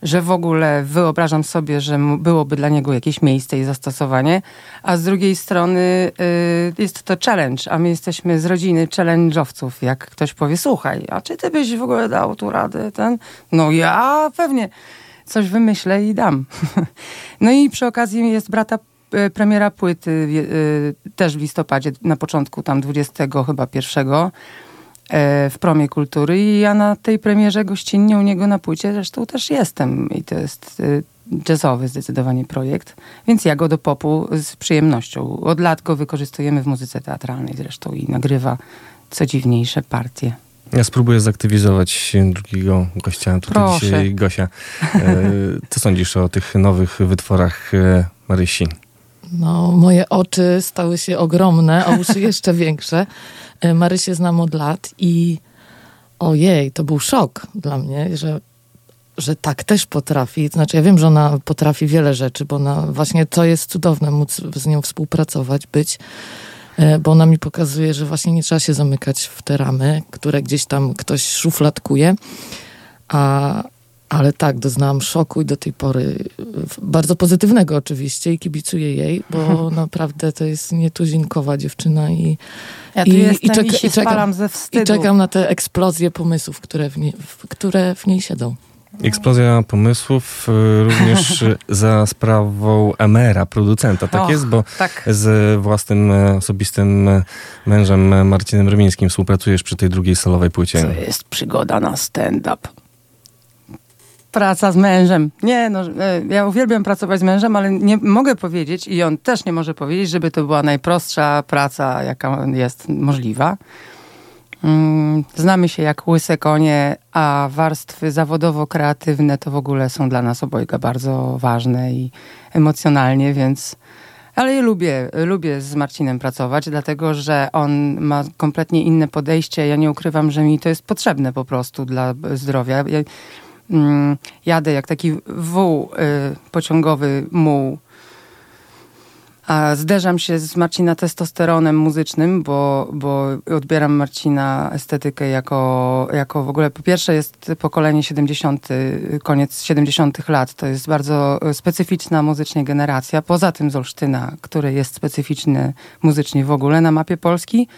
że w ogóle wyobrażam sobie, że byłoby dla niego jakieś miejsce i zastosowanie, a z drugiej strony y, jest to challenge, a my jesteśmy z rodziny challenge'owców. Jak ktoś powie, słuchaj, a czy ty byś w ogóle dał tu radę? Ten? No ja pewnie coś wymyślę i dam. no i przy okazji jest brata y, premiera płyty y, też w listopadzie, na początku tam 20 chyba pierwszego w Promie Kultury i ja na tej premierze gościnnie u niego na płycie zresztą też jestem i to jest y, jazzowy zdecydowanie projekt, więc ja go do popu z przyjemnością. Od lat go wykorzystujemy w muzyce teatralnej zresztą i nagrywa co dziwniejsze partie. Ja spróbuję zaktywizować drugiego gościa. Tutaj Proszę. dzisiaj Gosia. E, co sądzisz o tych nowych wytworach e, Marysi? No, moje oczy stały się ogromne, a uszy jeszcze większe. E, Marysię znam od lat i ojej, to był szok dla mnie, że, że tak też potrafi. Znaczy, ja wiem, że ona potrafi wiele rzeczy, bo ona właśnie to jest cudowne móc z nią współpracować, być, e, bo ona mi pokazuje, że właśnie nie trzeba się zamykać w te ramy, które gdzieś tam ktoś szufladkuje. A, ale tak, doznałam szoku i do tej pory y, bardzo pozytywnego oczywiście i kibicuję jej, bo naprawdę to jest nietuzinkowa dziewczyna i Ja jestem i się czekam- spalam ze wstydu. I czekam na te eksplozje pomysłów, które w, nie, w, które w niej siedzą. Eksplozja pomysłów e, również za sprawą Emera, producenta. Tak Och, jest, bo tak. z własnym e, osobistym e, mężem e, Marcinem Rymińskim współpracujesz przy tej drugiej solowej płycie. To jest przygoda na stand-up. Praca z mężem. Nie, no, e, ja uwielbiam pracować z mężem, ale nie mogę powiedzieć i on też nie może powiedzieć, żeby to była najprostsza praca, jaka jest możliwa. Mm, Znamy się jak łyse konie, a warstwy zawodowo-kreatywne to w ogóle są dla nas obojga bardzo ważne i emocjonalnie, więc... Ale ja lubię, lubię z Marcinem pracować, dlatego że on ma kompletnie inne podejście. Ja nie ukrywam, że mi to jest potrzebne po prostu dla zdrowia. Ja, jadę jak taki wół y, pociągowy muł a zderzam się z Marcina testosteronem muzycznym, bo, bo odbieram Marcina estetykę jako, jako w ogóle, po pierwsze jest pokolenie 70, koniec 70 lat, to jest bardzo specyficzna muzycznie generacja, poza tym z Olsztyna, który jest specyficzny muzycznie w ogóle na mapie Polski.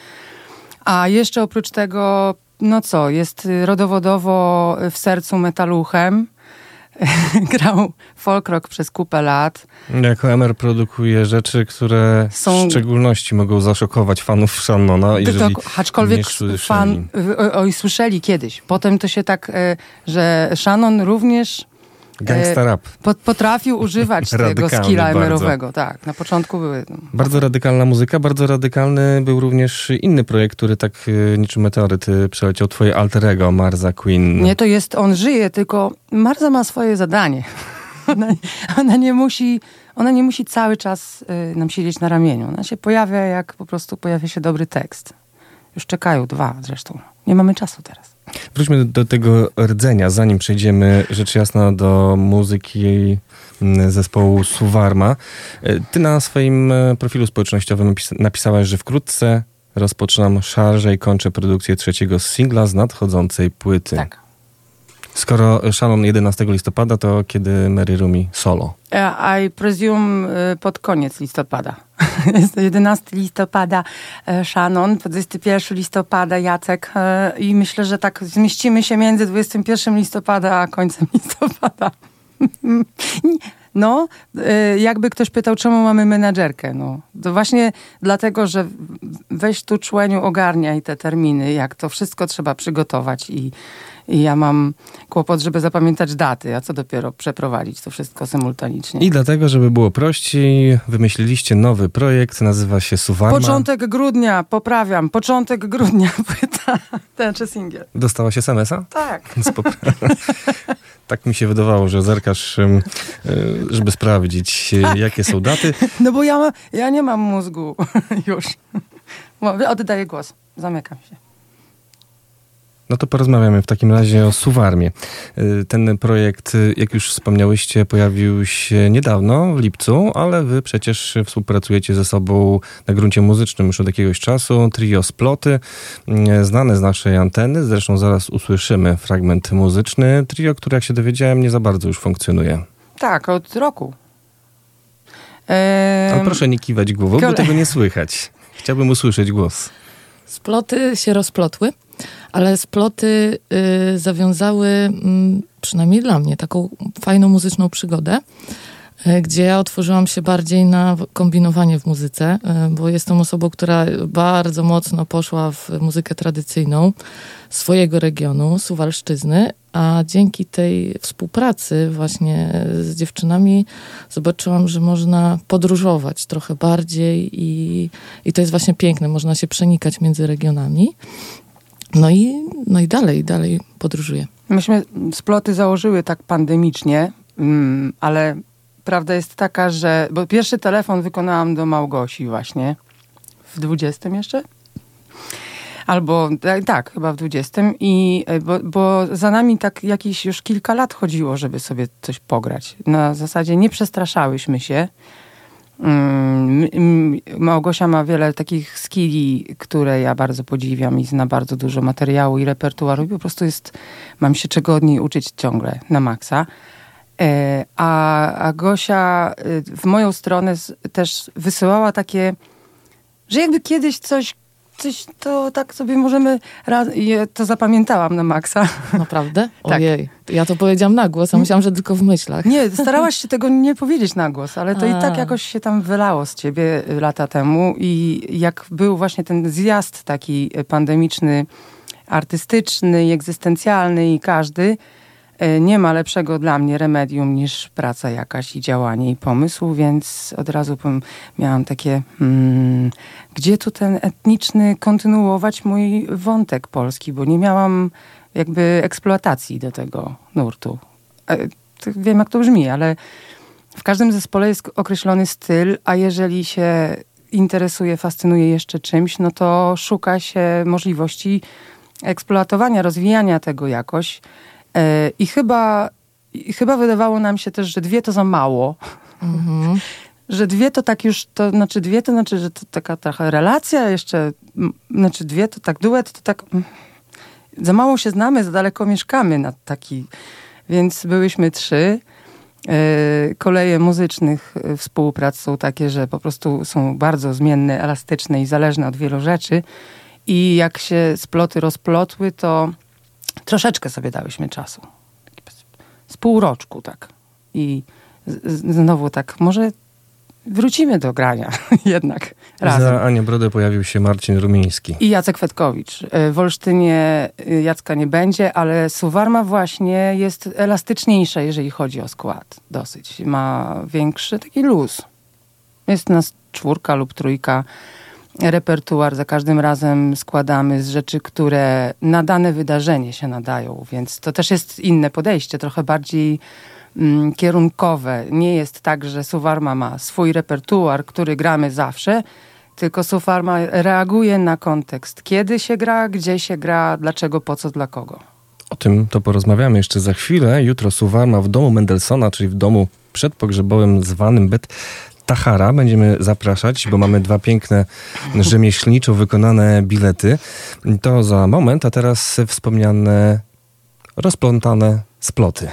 A jeszcze oprócz tego, no co, jest rodowodowo w sercu metaluchem, grał folk rock przez kupę lat. Jako Emer produkuje rzeczy, które Są- w szczególności mogą zaszokować fanów Shannona, jeżeli To, aczkolwiek fan, y, oj, słyszeli kiedyś. Potem to się tak, e, że Shannon również Gangsta e, rap. po- potrafił używać tego skilla emerowego. Tak, na początku były. no, Bardzo radykalna muzyka, bardzo radykalny był również inny projekt, który tak e, niczym meteoryt e, przeleciał twoje alter ego, Marza Queen. Nie, to jest, on żyje, tylko Marza ma swoje zadanie. Ona, ona, nie musi, ona nie musi cały czas nam siedzieć na ramieniu. Ona się pojawia, jak po prostu pojawia się dobry tekst. Już czekają dwa zresztą. Nie mamy czasu teraz. Wróćmy do, tego rdzenia, zanim przejdziemy rzecz jasna do muzyki mm, zespołu Suwarma. E, Ty na swoim e, profilu społecznościowym napis- napisałaś, że wkrótce rozpoczynam szarże i kończę produkcję trzeciego singla z nadchodzącej płyty. Tak. Skoro Shannon 11 listopada, to kiedy Mary Rumi solo? E, I presume y, pod koniec listopada. Jest to 11 listopada e, Shannon, 21 listopada Jacek e, i myślę, że tak zmieścimy się między 21 listopada a końcem listopada. No, jakby ktoś pytał, czemu mamy menadżerkę, no. To właśnie dlatego, że weź tu człeniu ogarniaj te terminy, jak to wszystko trzeba przygotować i, i ja mam kłopot, żeby zapamiętać daty, a co dopiero przeprowadzić to wszystko symultanicznie. I dlatego, żeby było prościej, wymyśliliście nowy projekt, nazywa się Suwarma. Początek grudnia, poprawiam, początek grudnia płyta, ten czy singiel. Dostałaś SMS-a? Tak. Tak mi się wydawało, że zerkasz, y, żeby sprawdzić, y, jakie są daty. No bo ja, ja nie mam mózgu już. Oddaję głos, zamykam się. No to porozmawiamy w takim razie o Suwarmie. Y, Ten projekt, y, jak już wspomniałyście, pojawił się niedawno, w lipcu, ale wy przecież współpracujecie ze sobą na gruncie muzycznym już od jakiegoś czasu. Trio Sploty, y, znane z naszej anteny, zresztą zaraz usłyszymy fragment muzyczny. Trio, które jak się dowiedziałem, nie za bardzo już funkcjonuje. Tak, od roku. Ale Em, proszę nie kiwać głową, bo kole- tego nie słychać. Chciałbym usłyszeć głos. Sploty się rozplotły, ale sploty y, zawiązały, mm, przynajmniej dla mnie, taką fajną muzyczną przygodę, y, gdzie ja otworzyłam się bardziej na kombinowanie w muzyce, y, bo jestem osobą, która bardzo mocno poszła w muzykę tradycyjną swojego regionu, Suwalszczyzny, a dzięki tej współpracy właśnie z dziewczynami zobaczyłam, że można podróżować trochę bardziej i, i to jest właśnie piękne, można się przenikać między regionami. No i, no i dalej, dalej podróżuję. Myśmy sploty założyły tak pandemicznie, mm, ale prawda jest taka, że. Bo pierwszy telefon wykonałam do Małgosi właśnie w 20 jeszcze? Albo tak, tak, chyba w 20. I, e, bo, bo za nami tak jakieś już kilka lat chodziło, żeby sobie coś pograć. Na zasadzie nie przestraszałyśmy się. Mm, Małgosia ma wiele takich skilli, które ja bardzo podziwiam i zna bardzo dużo materiału i repertuaru i po prostu jest, mam się czego od niej uczyć ciągle na maksa. E, A, a Gosia y, w moją stronę też wysyłała takie, że jakby kiedyś coś, coś to tak sobie możemy, i ja to zapamiętałam na maksa. Naprawdę? Tak. Ojej, ja to powiedziałam na głos, a myślałam, że tylko w myślach. Nie, starałaś się tego nie powiedzieć na głos, ale to i A. tak jakoś się tam wylało z ciebie y, lata temu. I jak był właśnie ten zjazd taki y, pandemiczny, artystyczny i egzystencjalny i każdy, nie ma lepszego dla mnie remedium niż praca jakaś i działanie i pomysł, więc od razu miałam takie, hmm, gdzie tu ten etniczny kontynuować mój wątek polski, bo nie miałam jakby eksploatacji do tego nurtu. E, Wiem, jak to brzmi, ale w każdym zespole jest określony styl, a jeżeli się interesuje, fascynuje jeszcze czymś, no to szuka się możliwości eksploatowania, rozwijania tego jakoś. E, I chyba, i chyba wydawało nam się też, że dwie to za mało. Mhm. Że dwie to tak już, to znaczy dwie to znaczy, że to taka trochę relacja jeszcze, znaczy dwie to tak duet, to tak mm, za mało się znamy, za daleko mieszkamy na taki, więc byłyśmy trzy. E, Koleje muzycznych e, współprac są takie, że po prostu są bardzo zmienne, elastyczne i zależne od wielu rzeczy. I jak się sploty rozplotły, to troszeczkę sobie dałyśmy czasu. Z pół roczku, tak. I znowu tak, może wrócimy do grania jednak razem. Za Anię Brodę pojawił się Marcin Rumiński. I Jacek Fetkowicz. Y, W Olsztynie y, Jacka nie będzie, ale Suwarma właśnie jest elastyczniejsza, jeżeli chodzi o skład. Dosyć. Ma większy taki luz. Jest nas czwórka lub trójka. Repertuar za każdym razem składamy z rzeczy, które na dane wydarzenie się nadają, więc to też jest inne podejście, trochę bardziej mm, kierunkowe. Nie jest tak, że Suwarma ma swój repertuar, który gramy zawsze, tylko Sufarma reaguje na kontekst. Kiedy się gra, gdzie się gra, dlaczego, po co, dla kogo. O tym to porozmawiamy jeszcze za chwilę. Jutro Suwarma w domu Mendelssohna, czyli w domu przedpogrzebowym zwanym Bet Tahara. Będziemy zapraszać, bo mamy dwa piękne rzemieślniczo wykonane bilety. To za moment, a teraz wspomniane rozplątane sploty.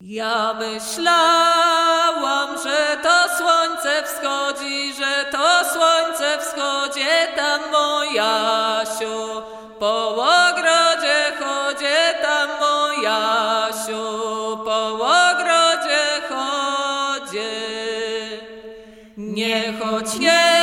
Ja myślałam, że to słońce wschodzi, że to słońce wschodzi tam moja siu. Po nie choć nie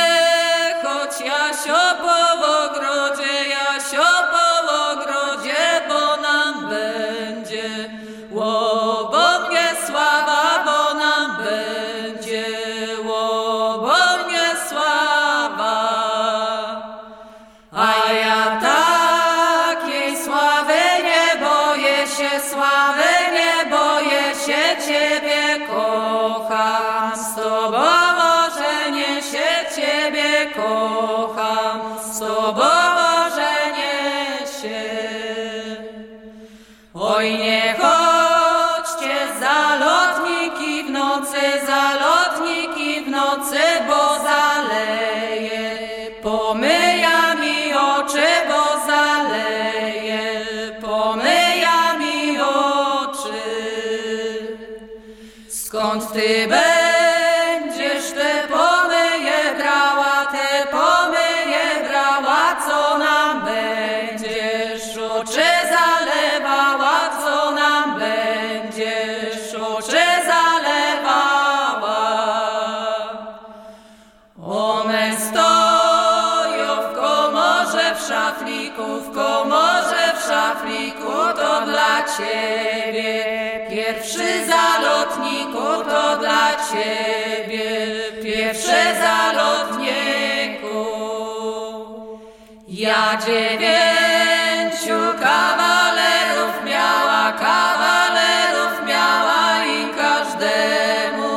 ciebie. Pierwszy zalotniku. Ja dziewięciu kawalerów miała, kawalerów miała i każdemu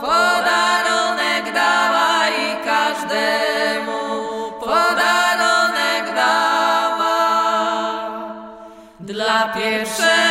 podarunek dała i każdemu podarunek dała. Dla pierwszego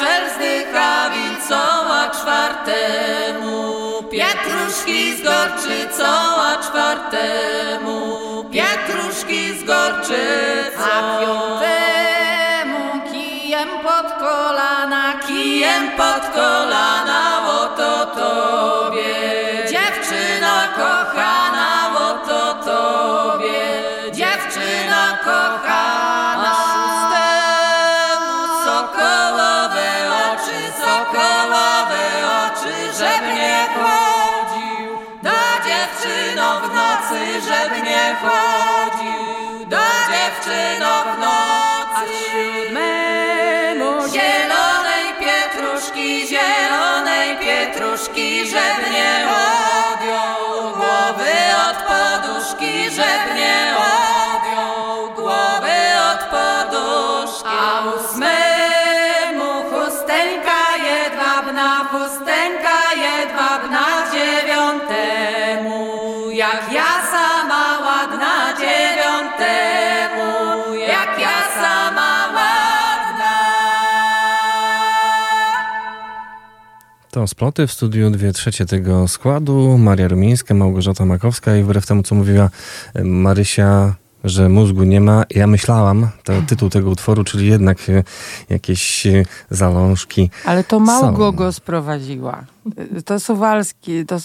kaszel zdychawico, a czwartemu. Pietruszki z gorczycą, a czwartemu. Pietruszki z gorczycą, a piątemu kijem pod kolana, kijem pod kolana, oto tobie, pietruszki, żeby nie odjął głowy od poduszki, żeby nie To sploty w studiu dwie trzecie tego składu. Maria Rumińska, Małgorzata Makowska i wbrew temu, co mówiła e, Marysia, że mózgu nie ma, ja myślałam, to tytuł tego utworu, czyli jednak e, jakieś e, zalążki Ale to są. Małgo go sprowadziła. To Suwalski, to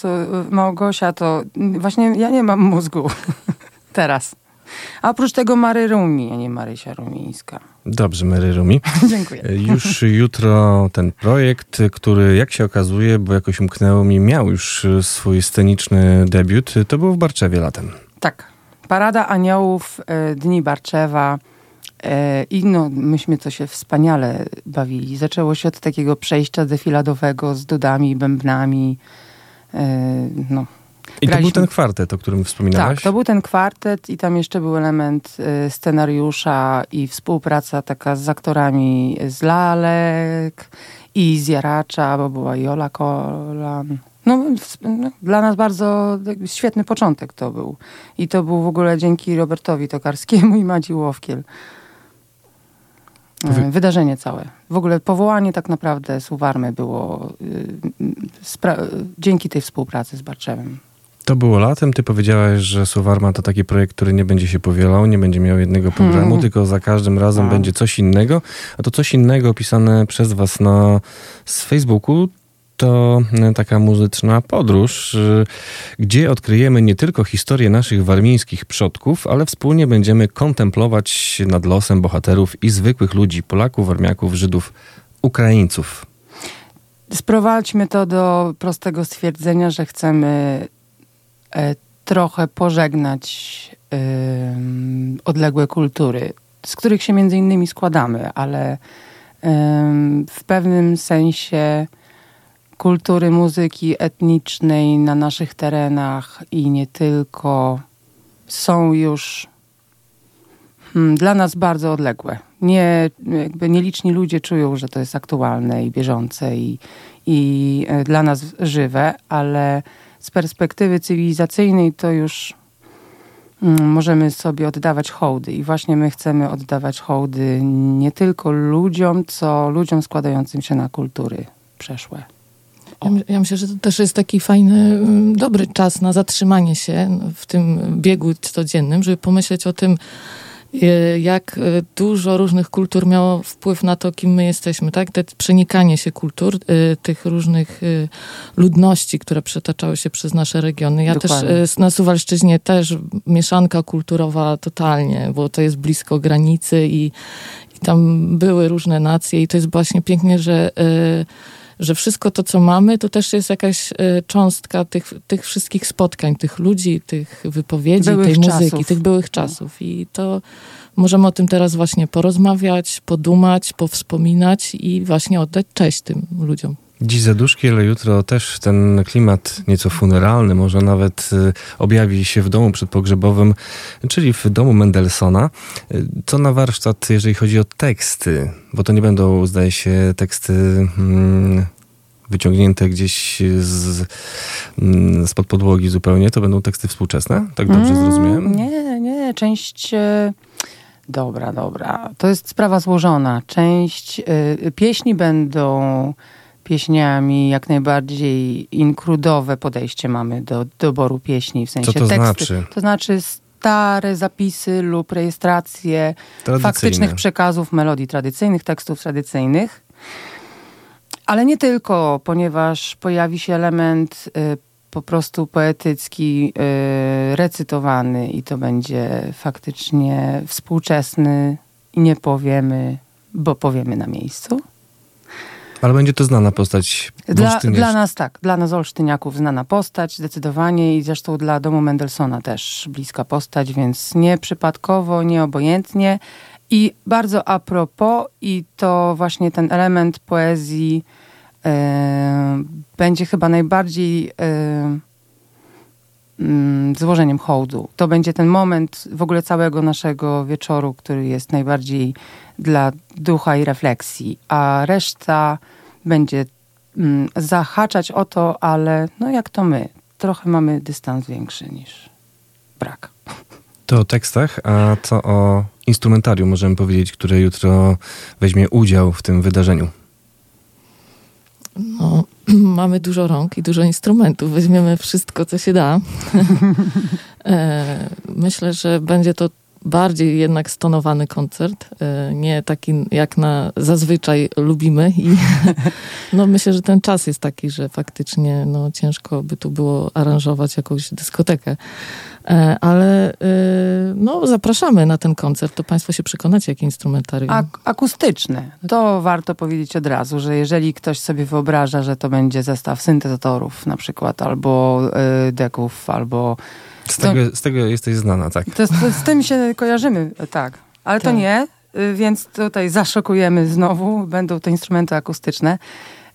Małgosia, to właśnie ja nie mam mózgu teraz. A oprócz tego Mary Rumi, a nie Marysia Rumińska. Dobrze, Mary Rumi. Dziękuję. Już jutro ten projekt, który jak się okazuje, bo jakoś umknęło mi, miał już swój sceniczny debiut, to był w Barczewie latem. Tak. Parada Aniołów, e, Dni Barczewa e, i no, myśmy to się wspaniale bawili. Zaczęło się od takiego przejścia defiladowego z dudami, bębnami. e, No. I to Graliśmy- był ten kwartet, o którym wspominałaś? Tak, to był ten kwartet i tam jeszcze był element y, scenariusza i współpraca taka z aktorami z Lalek i z Jaracza, bo była Jola Kolan. No, no, dla nas bardzo świetny początek to był. I to był w ogóle dzięki Robertowi Tokarskiemu i Madzi Łowkiel. Wy- Wydarzenie całe. W ogóle powołanie tak naprawdę Suwarmy było y, dzięki tej współpracy z Barczewem. To było latem. Ty powiedziałaś, że Suwarma to taki projekt, który nie będzie się powielał, nie będzie miał jednego programu, Hmm. tylko za każdym razem Tak. będzie coś innego. A to coś innego opisane przez was na z Facebooku to e, taka muzyczna podróż, y, gdzie odkryjemy nie tylko historię naszych warmińskich przodków, ale wspólnie będziemy kontemplować nad losem bohaterów i zwykłych ludzi, Polaków, Warmiaków, Żydów, Ukraińców. Sprowadźmy to do prostego stwierdzenia, że chcemy trochę pożegnać em, odległe kultury, z których się między innymi składamy, ale em, w pewnym sensie kultury muzyki etnicznej na naszych terenach i nie tylko są już hmm, dla nas bardzo odległe. Nie, jakby nieliczni ludzie czują, że to jest aktualne i bieżące i, i e, dla nas żywe, ale z perspektywy cywilizacyjnej to już mm, możemy sobie oddawać hołdy. I właśnie my chcemy oddawać hołdy nie tylko ludziom, co ludziom składającym się na kultury przeszłe. Ja, ja myślę, że to też jest taki fajny, mm, dobry czas na zatrzymanie się w tym biegu codziennym, żeby pomyśleć o tym, jak e, dużo różnych kultur miało wpływ na to, kim my jesteśmy, tak? Te przenikanie się kultur, e, tych różnych ludności, które przetaczały się przez nasze regiony. Ja Dokładnie. też na Suwalszczyźnie też mieszanka kulturowa totalnie, bo to jest blisko granicy i, i tam były różne nacje i to jest właśnie pięknie, że e, że wszystko to, co mamy, to też jest jakaś e, cząstka tych, tych wszystkich spotkań, tych ludzi, tych wypowiedzi, Byłych tej muzyki, czasów. tych byłych czasów. I to możemy o tym teraz właśnie porozmawiać, podumać, powspominać i właśnie oddać cześć tym ludziom. Dziś zaduszki, ale jutro też ten klimat nieco funeralny, może nawet y, objawi się w domu przedpogrzebowym, czyli w domu Mendelssohna. Y, Co na warsztat, jeżeli chodzi o teksty, bo to nie będą, zdaje się, teksty mm, wyciągnięte gdzieś z, mm, spod podłogi zupełnie, to będą teksty współczesne? Tak dobrze Mm, zrozumiałem? Nie, nie, część. e, Dobra, dobra. To jest sprawa złożona. Część e, pieśni będą pieśniami jak najbardziej inkrudowe podejście mamy do doboru pieśni, w sensie to teksty. znaczy? To znaczy stare zapisy lub rejestracje faktycznych przekazów melodii tradycyjnych, tekstów tradycyjnych. Ale nie tylko, ponieważ pojawi się element y, po prostu poetycki, y, recytowany i to będzie faktycznie współczesny i nie powiemy, bo powiemy na miejscu. Ale będzie to znana postać Dla, dla nas tak, dla nas Olsztyniaków znana postać zdecydowanie i zresztą dla domu Mendelssohna też bliska postać, więc nie przypadkowo, nie obojętnie. I bardzo a propos, i to właśnie ten element poezji e, będzie chyba najbardziej e, mm, złożeniem hołdu. To będzie ten moment w ogóle całego naszego wieczoru, który jest najbardziej dla ducha i refleksji, a reszta będzie mm, zahaczać o to, ale no jak to my, trochę mamy dystans większy niż brak. To o tekstach, a co o instrumentarium możemy powiedzieć, które jutro weźmie udział w tym wydarzeniu? No, mamy dużo rąk i dużo instrumentów. Weźmiemy wszystko, co się da. E, Myślę, że będzie to bardziej jednak stonowany koncert, e, nie taki jak na zazwyczaj lubimy i no myślę, że ten czas jest taki, że faktycznie no, ciężko by tu było aranżować jakąś dyskotekę. E, Ale e, no, zapraszamy na ten koncert, to Państwo się przekonacie, jakie instrumentarium. Ak- akustyczne. To warto powiedzieć od razu, że jeżeli ktoś sobie wyobraża, że to będzie zestaw syntezatorów na przykład, albo deków, albo... Z To- tego, z tego jesteś znana, tak? To, to, z tym się kojarzymy, tak. Ale to Tak. nie, y, więc tutaj zaszokujemy znowu. Będą to instrumenty akustyczne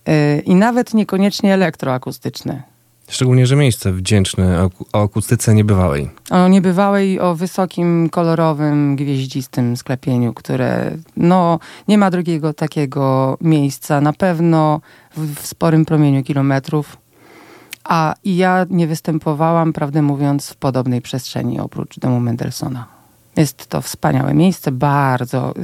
y, i nawet niekoniecznie elektroakustyczne. Szczególnie, że miejsce wdzięczne o, o akustyce niebywałej. O niebywałej, o wysokim, kolorowym, gwieździstym sklepieniu, które no, nie ma drugiego takiego miejsca. Na pewno w, w sporym promieniu kilometrów. A ja nie występowałam, prawdę mówiąc, w podobnej przestrzeni oprócz domu Mendelssohna. Jest to wspaniałe miejsce, bardzo.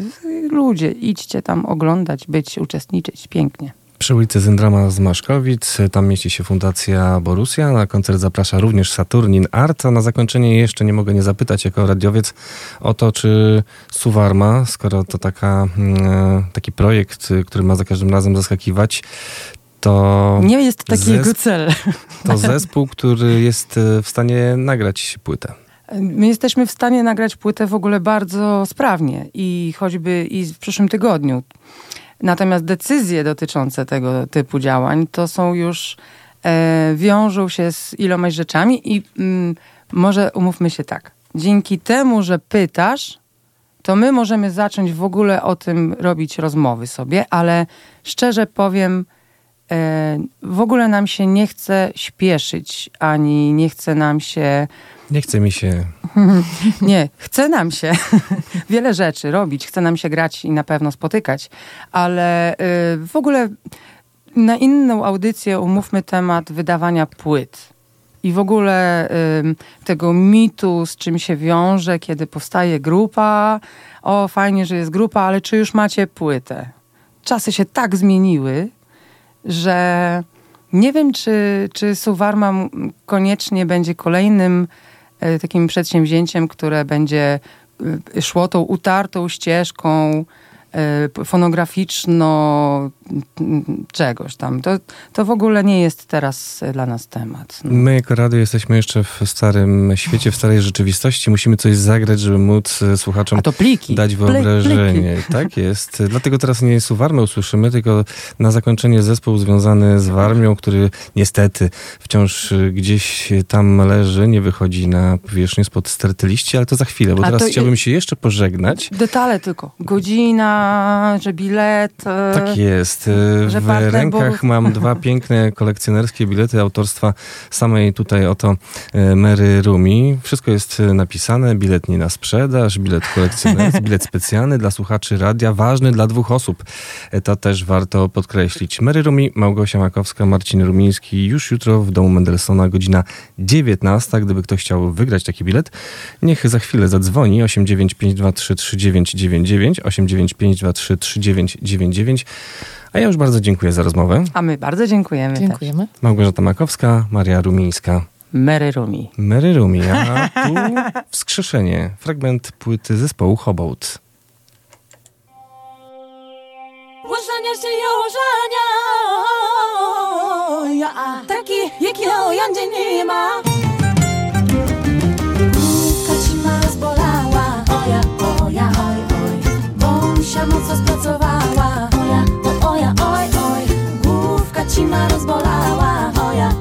Ludzie, idźcie tam oglądać, być, uczestniczyć. Pięknie. Przy ulicy Zendrama z Maszkowic, tam mieści się Fundacja Borussia. Na koncert zaprasza również Saturnin Art. A na zakończenie jeszcze nie mogę nie zapytać jako radiowiec o to, czy Suwarma, skoro to taka, mm, taki projekt, który ma za każdym razem zaskakiwać, to, Nie jest taki jego cel. to zespół, który jest y, w stanie nagrać płytę. My jesteśmy w stanie nagrać płytę w ogóle bardzo sprawnie i choćby i w przyszłym tygodniu. Natomiast decyzje dotyczące tego typu działań to są już e, wiążą się z ilomaś rzeczami i mm, może umówmy się tak. Dzięki temu, że pytasz, to my możemy zacząć w ogóle o tym robić rozmowy sobie, ale szczerze powiem, e, w ogóle nam się nie chce śpieszyć, ani nie chce nam się Nie chce mi się. nie, chce nam się wiele rzeczy robić, chce nam się grać i na pewno spotykać, ale y, w ogóle na inną audycję umówmy temat wydawania płyt. I w ogóle y, tego mitu, z czym się wiąże, kiedy powstaje grupa. O, fajnie, że jest grupa, ale czy już macie płytę? Czasy się tak zmieniły, że nie wiem, czy, czy Suwarma koniecznie będzie kolejnym e, takim przedsięwzięciem, które będzie e, szło tą utartą ścieżką fonograficzno m, czegoś tam. To, to w ogóle nie jest teraz e, dla nas temat. No. My jako radio jesteśmy jeszcze w starym świecie, w starej rzeczywistości. Musimy coś zagrać, żeby móc słuchaczom dać wyobrażenie. pliki. Tak jest. Dlatego teraz nie Suwarmę usłyszymy, tylko na zakończenie zespół związany z Warmią, który niestety wciąż gdzieś tam leży, nie wychodzi na powierzchnię spod sterty liści, ale to za chwilę, bo A teraz chciałbym się jeszcze pożegnać. Detale tylko. Godzina, że bilet. e, Tak jest. E, W partner rękach był- mam dwa piękne kolekcjonerskie bilety autorstwa samej tutaj oto e, Mary Rumi. Wszystko jest napisane. Bilet nie na sprzedaż, bilet kolekcjonerski, bilet specjalny dla słuchaczy radia, ważny dla dwóch osób. To też warto podkreślić. Mary Rumi, Małgosia Makowska, Marcin Rumiński. Już jutro w domu Mendelssohna godzina 19. Gdyby ktoś chciał wygrać taki bilet, niech za chwilę zadzwoni 895233999 895233999 a ja już bardzo dziękuję za rozmowę. A my bardzo dziękujemy. Dziękujemy. Małgorzata Makowska, Maria Rumińska. Mary Rumi. Mary Rumi, a tu wskrzeszenie. Fragment płyty zespołu Hobout. Łożania się i łożania ja, Taki jak ja Jandzie nie ma Bąsia mocno spracowała. Oja, o, oja, oj, oj. Główka ci ma rozbolała. Oja,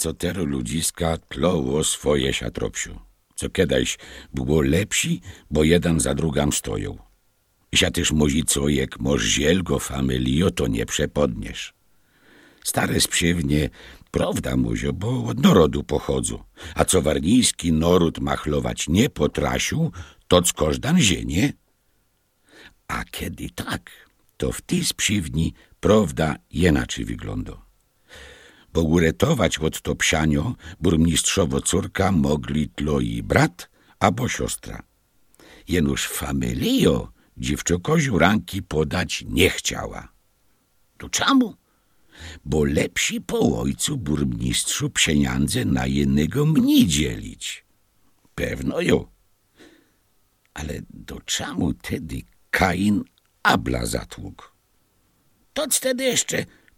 co tero ludziska tloło swoje siatropsiu, co kiedyś było lepsi, bo jeden za drugam stoją. Sia też mozi co, jak moż zielgo familio, to nie przepodniesz. Stare sprzywnie, prawda muzio, bo od narodu pochodzą, a co warnijski naród machlować nie potrasił, to każdan zienie. A kiedy tak, to w tej sprzywni prawda jenaczy wygląda. Bo uratować od to psianio burmistrzowo córka mogli tlo i brat albo siostra. Jenuż familio dziewczokoziu ranki podać nie chciała. To czemu? Bo lepsi po ojcu burmistrzu pieniądze na jednego mnie dzielić. Pewno jo. Ale do czemu tedy Kain Abla zatłukł? To wtedy jeszcze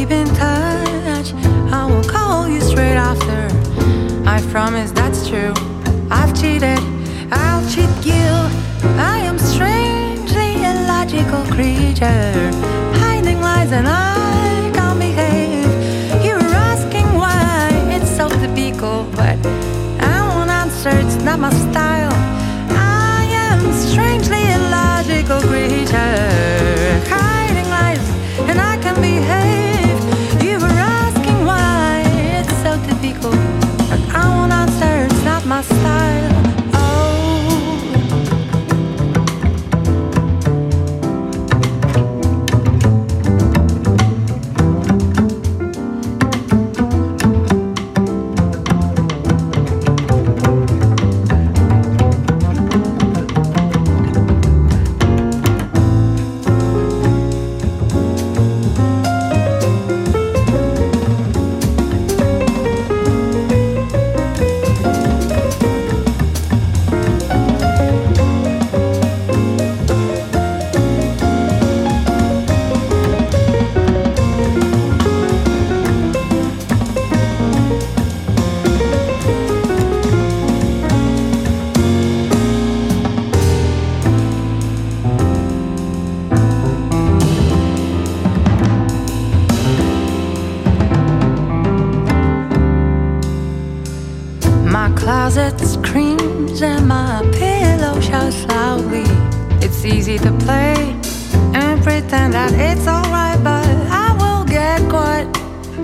keep in touch. I will call you straight after. I promise that's true. I've cheated. I'll cheat you. I am strangely illogical creature, hiding lies and I can't behave. You're asking why it's so typical, but I won't answer. It's not my style. I am strangely illogical creature, my style. Easy to play and pretend that it's alright, but I will get caught.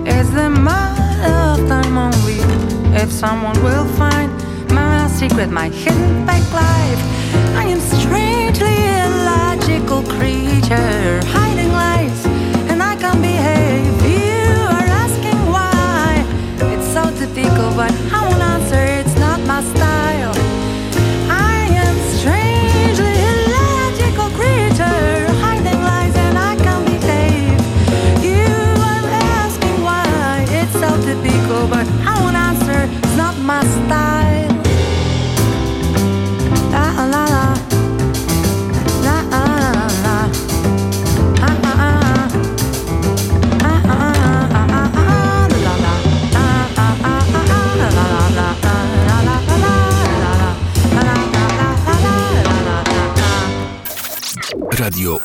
It's the matter of time only. If someone will find my secret, my hidden back life, I am strangely illogical creature,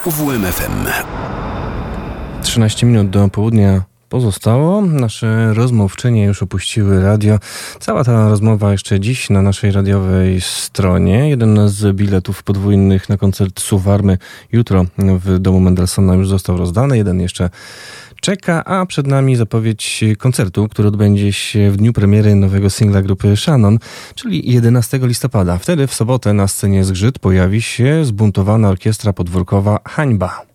UWMFM. 13 minut do południa pozostało. Nasze rozmówczynie już opuściły radio. Cała ta rozmowa jeszcze dziś na naszej radiowej stronie. Jeden z biletów podwójnych na koncert Suwarmy jutro w domu Mendelssohna już został rozdany. Jeden jeszcze czeka, a przed nami zapowiedź koncertu, który odbędzie się w dniu premiery nowego singla grupy Shannon, czyli 11 listopada. Wtedy w sobotę na scenie Zgrzyt pojawi się zbuntowana orkiestra podwórkowa Hańba.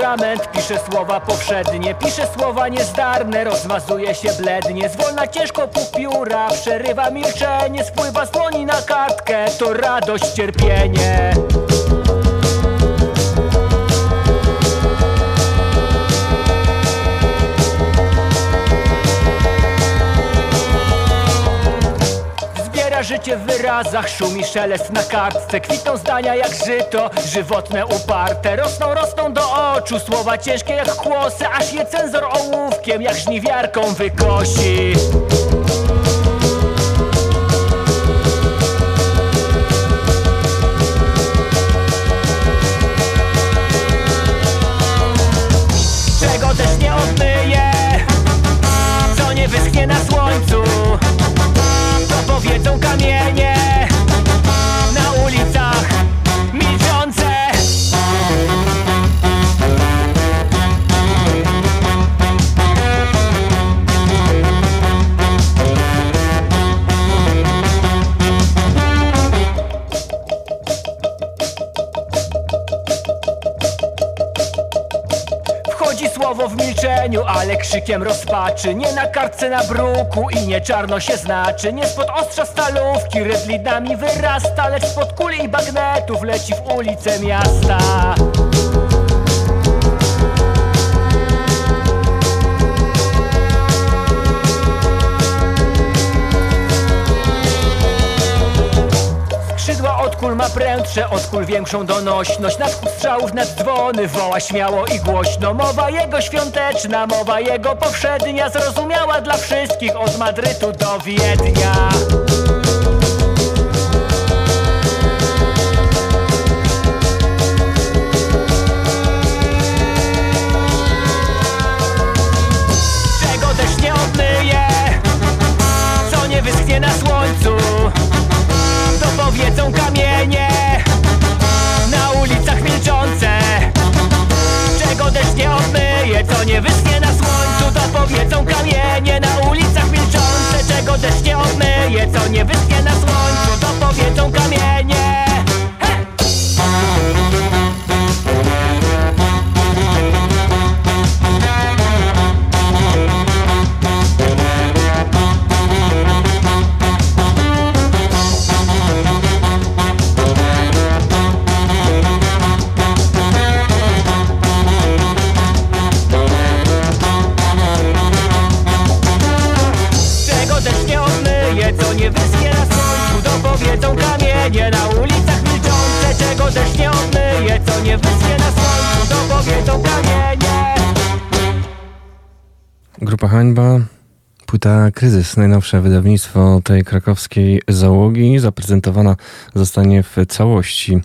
Atrament Pisze słowa powszednie, pisze słowa niezdarne Rozmazuje się blednie, zwolna ciężko pół pióra Przerywa milczenie, spływa słoni na kartkę To radość, cierpienie Zbiera życie w wyrazach, szumi szelest na kartce. Kwitną zdania jak żyto, żywotne, uparte. Rosną, rosną do oczu, słowa ciężkie jak kłosy Aż je cenzor ołówkiem jak żniwiarką wykosi Słowo w milczeniu, ale krzykiem rozpaczy. Nie na kartce na bruku i nie czarno się znaczy. Nie spod ostrza stalówki rydlinami wyrasta Lecz spod kuli i bagnetów leci w ulice miasta Kul ma prędsze, od kul większą donośność. Na wschód strzałów nad dzwony woła śmiało i głośno. Mowa jego świąteczna, mowa jego powszednia Zrozumiała dla wszystkich od Madrytu do Wiednia nie wyschnie na słońcu To powiedzą kamienie Na ulicach milczące Czego też nie odmyje. Co nie wyschnie na słońcu To powiedzą kamienie Hańba, płyta Kryzys, najnowsze wydawnictwo tej krakowskiej załogi, zaprezentowana zostanie w całości,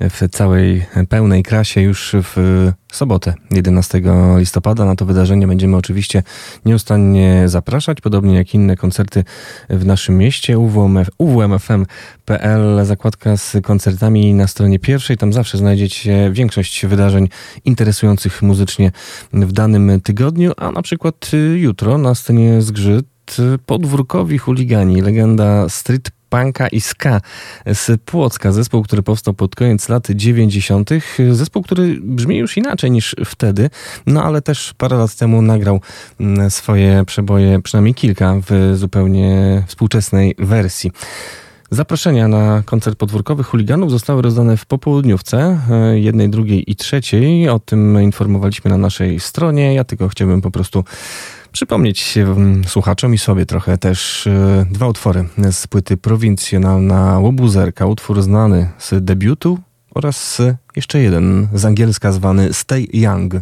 w całej pełnej krasie już w sobotę, 11 listopada. Na to wydarzenie będziemy oczywiście nieustannie zapraszać, podobnie jak inne koncerty w naszym mieście. UWMF, uwmfm.pl, zakładka z koncertami na stronie pierwszej. Tam zawsze znajdziecie większość wydarzeń interesujących muzycznie w danym tygodniu, a na przykład y, jutro na scenie Zgrzyt y, podwórkowi chuligani, legenda street punka i ska z Płocka. Zespół, który powstał pod koniec lat 90. Zespół, który brzmi już inaczej niż wtedy, no ale też parę lat temu nagrał mm, swoje przeboje, przynajmniej kilka, w zupełnie współczesnej wersji. Zaproszenia na koncert podwórkowych chuliganów zostały rozdane w popołudniówce, e, jednej, drugiej i trzeciej. O tym informowaliśmy na naszej stronie. Ja tylko chciałbym po prostu przypomnieć słuchaczom i sobie trochę też e, dwa utwory z płyty Prowincjonalna Łobuzerka, utwór znany z debiutu oraz e, jeszcze jeden z angielska zwany Stay Young.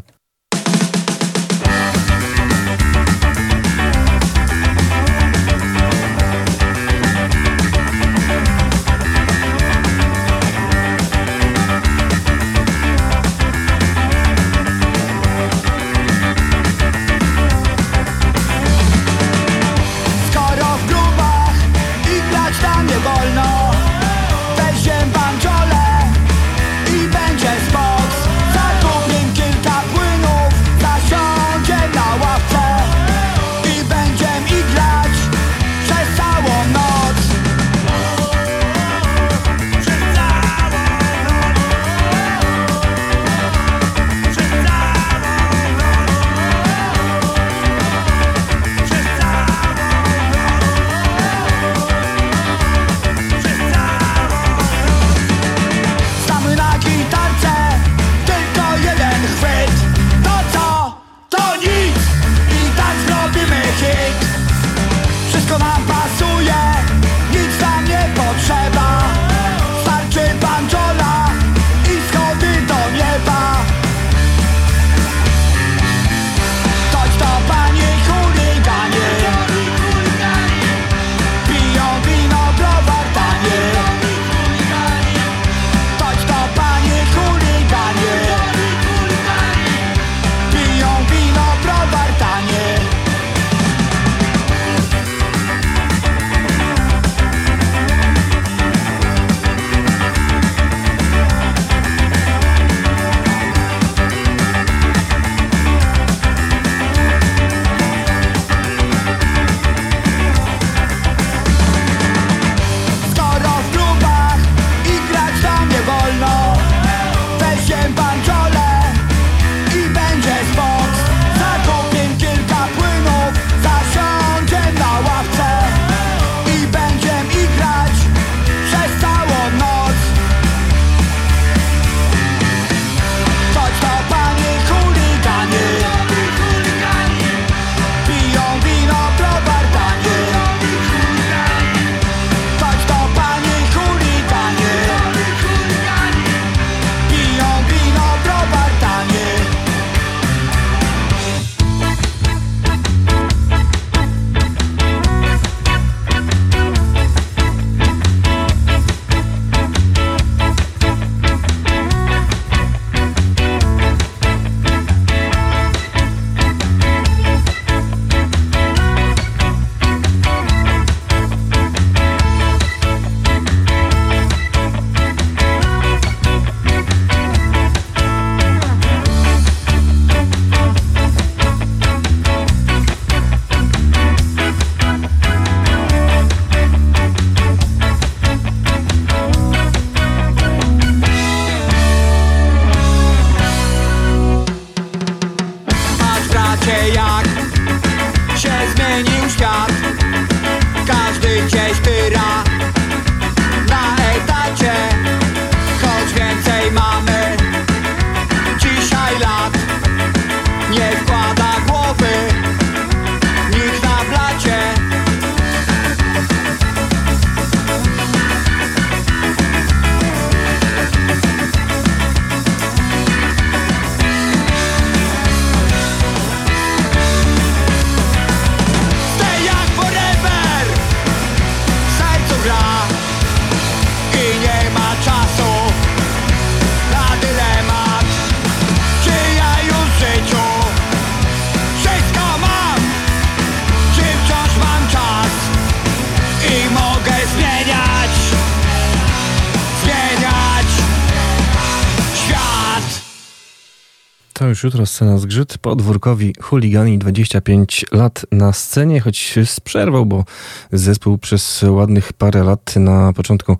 Jutro scena zgrzyt. Podwórkowi chuligani 25 lat na scenie, choć z przerwą, bo zespół przez ładnych parę lat na początku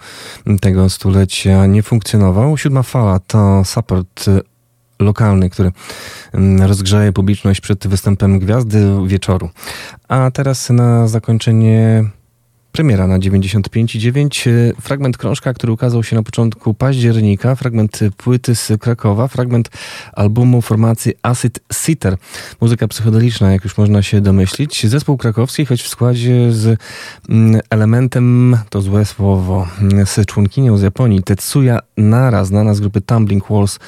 tego stulecia nie funkcjonował. Siódma fala to support lokalny, który mm, rozgrzeje publiczność przed występem Gwiazdy Wieczoru. A teraz na zakończenie Premiera na 95,9. y, Fragment krążka, który ukazał się na początku października. Fragment płyty z Krakowa. Fragment albumu formacji Acid Sitter. Muzyka psychodeliczna, jak już można się domyślić. Zespół krakowski, choć w składzie z mm, elementem, to złe słowo, mm, z członkinią z Japonii, Tetsuya Nara, znana z grupy Tumbling Walls,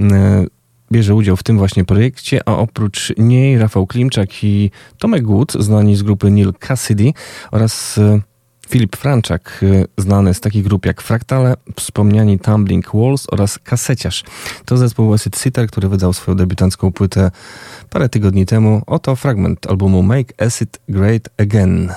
mm, bierze udział w tym właśnie projekcie, a oprócz niej Rafał Klimczak i Tomek Głód, znani z grupy Neil Cassidy oraz e, Filip Franczak, e, znany z takich grup jak Fraktale, wspomniani Tumbling Walls oraz Kaseciarz. To zespół Acid Sitter, który wydał swoją debiutancką płytę parę tygodni temu. Oto fragment albumu Make Acid Great Again.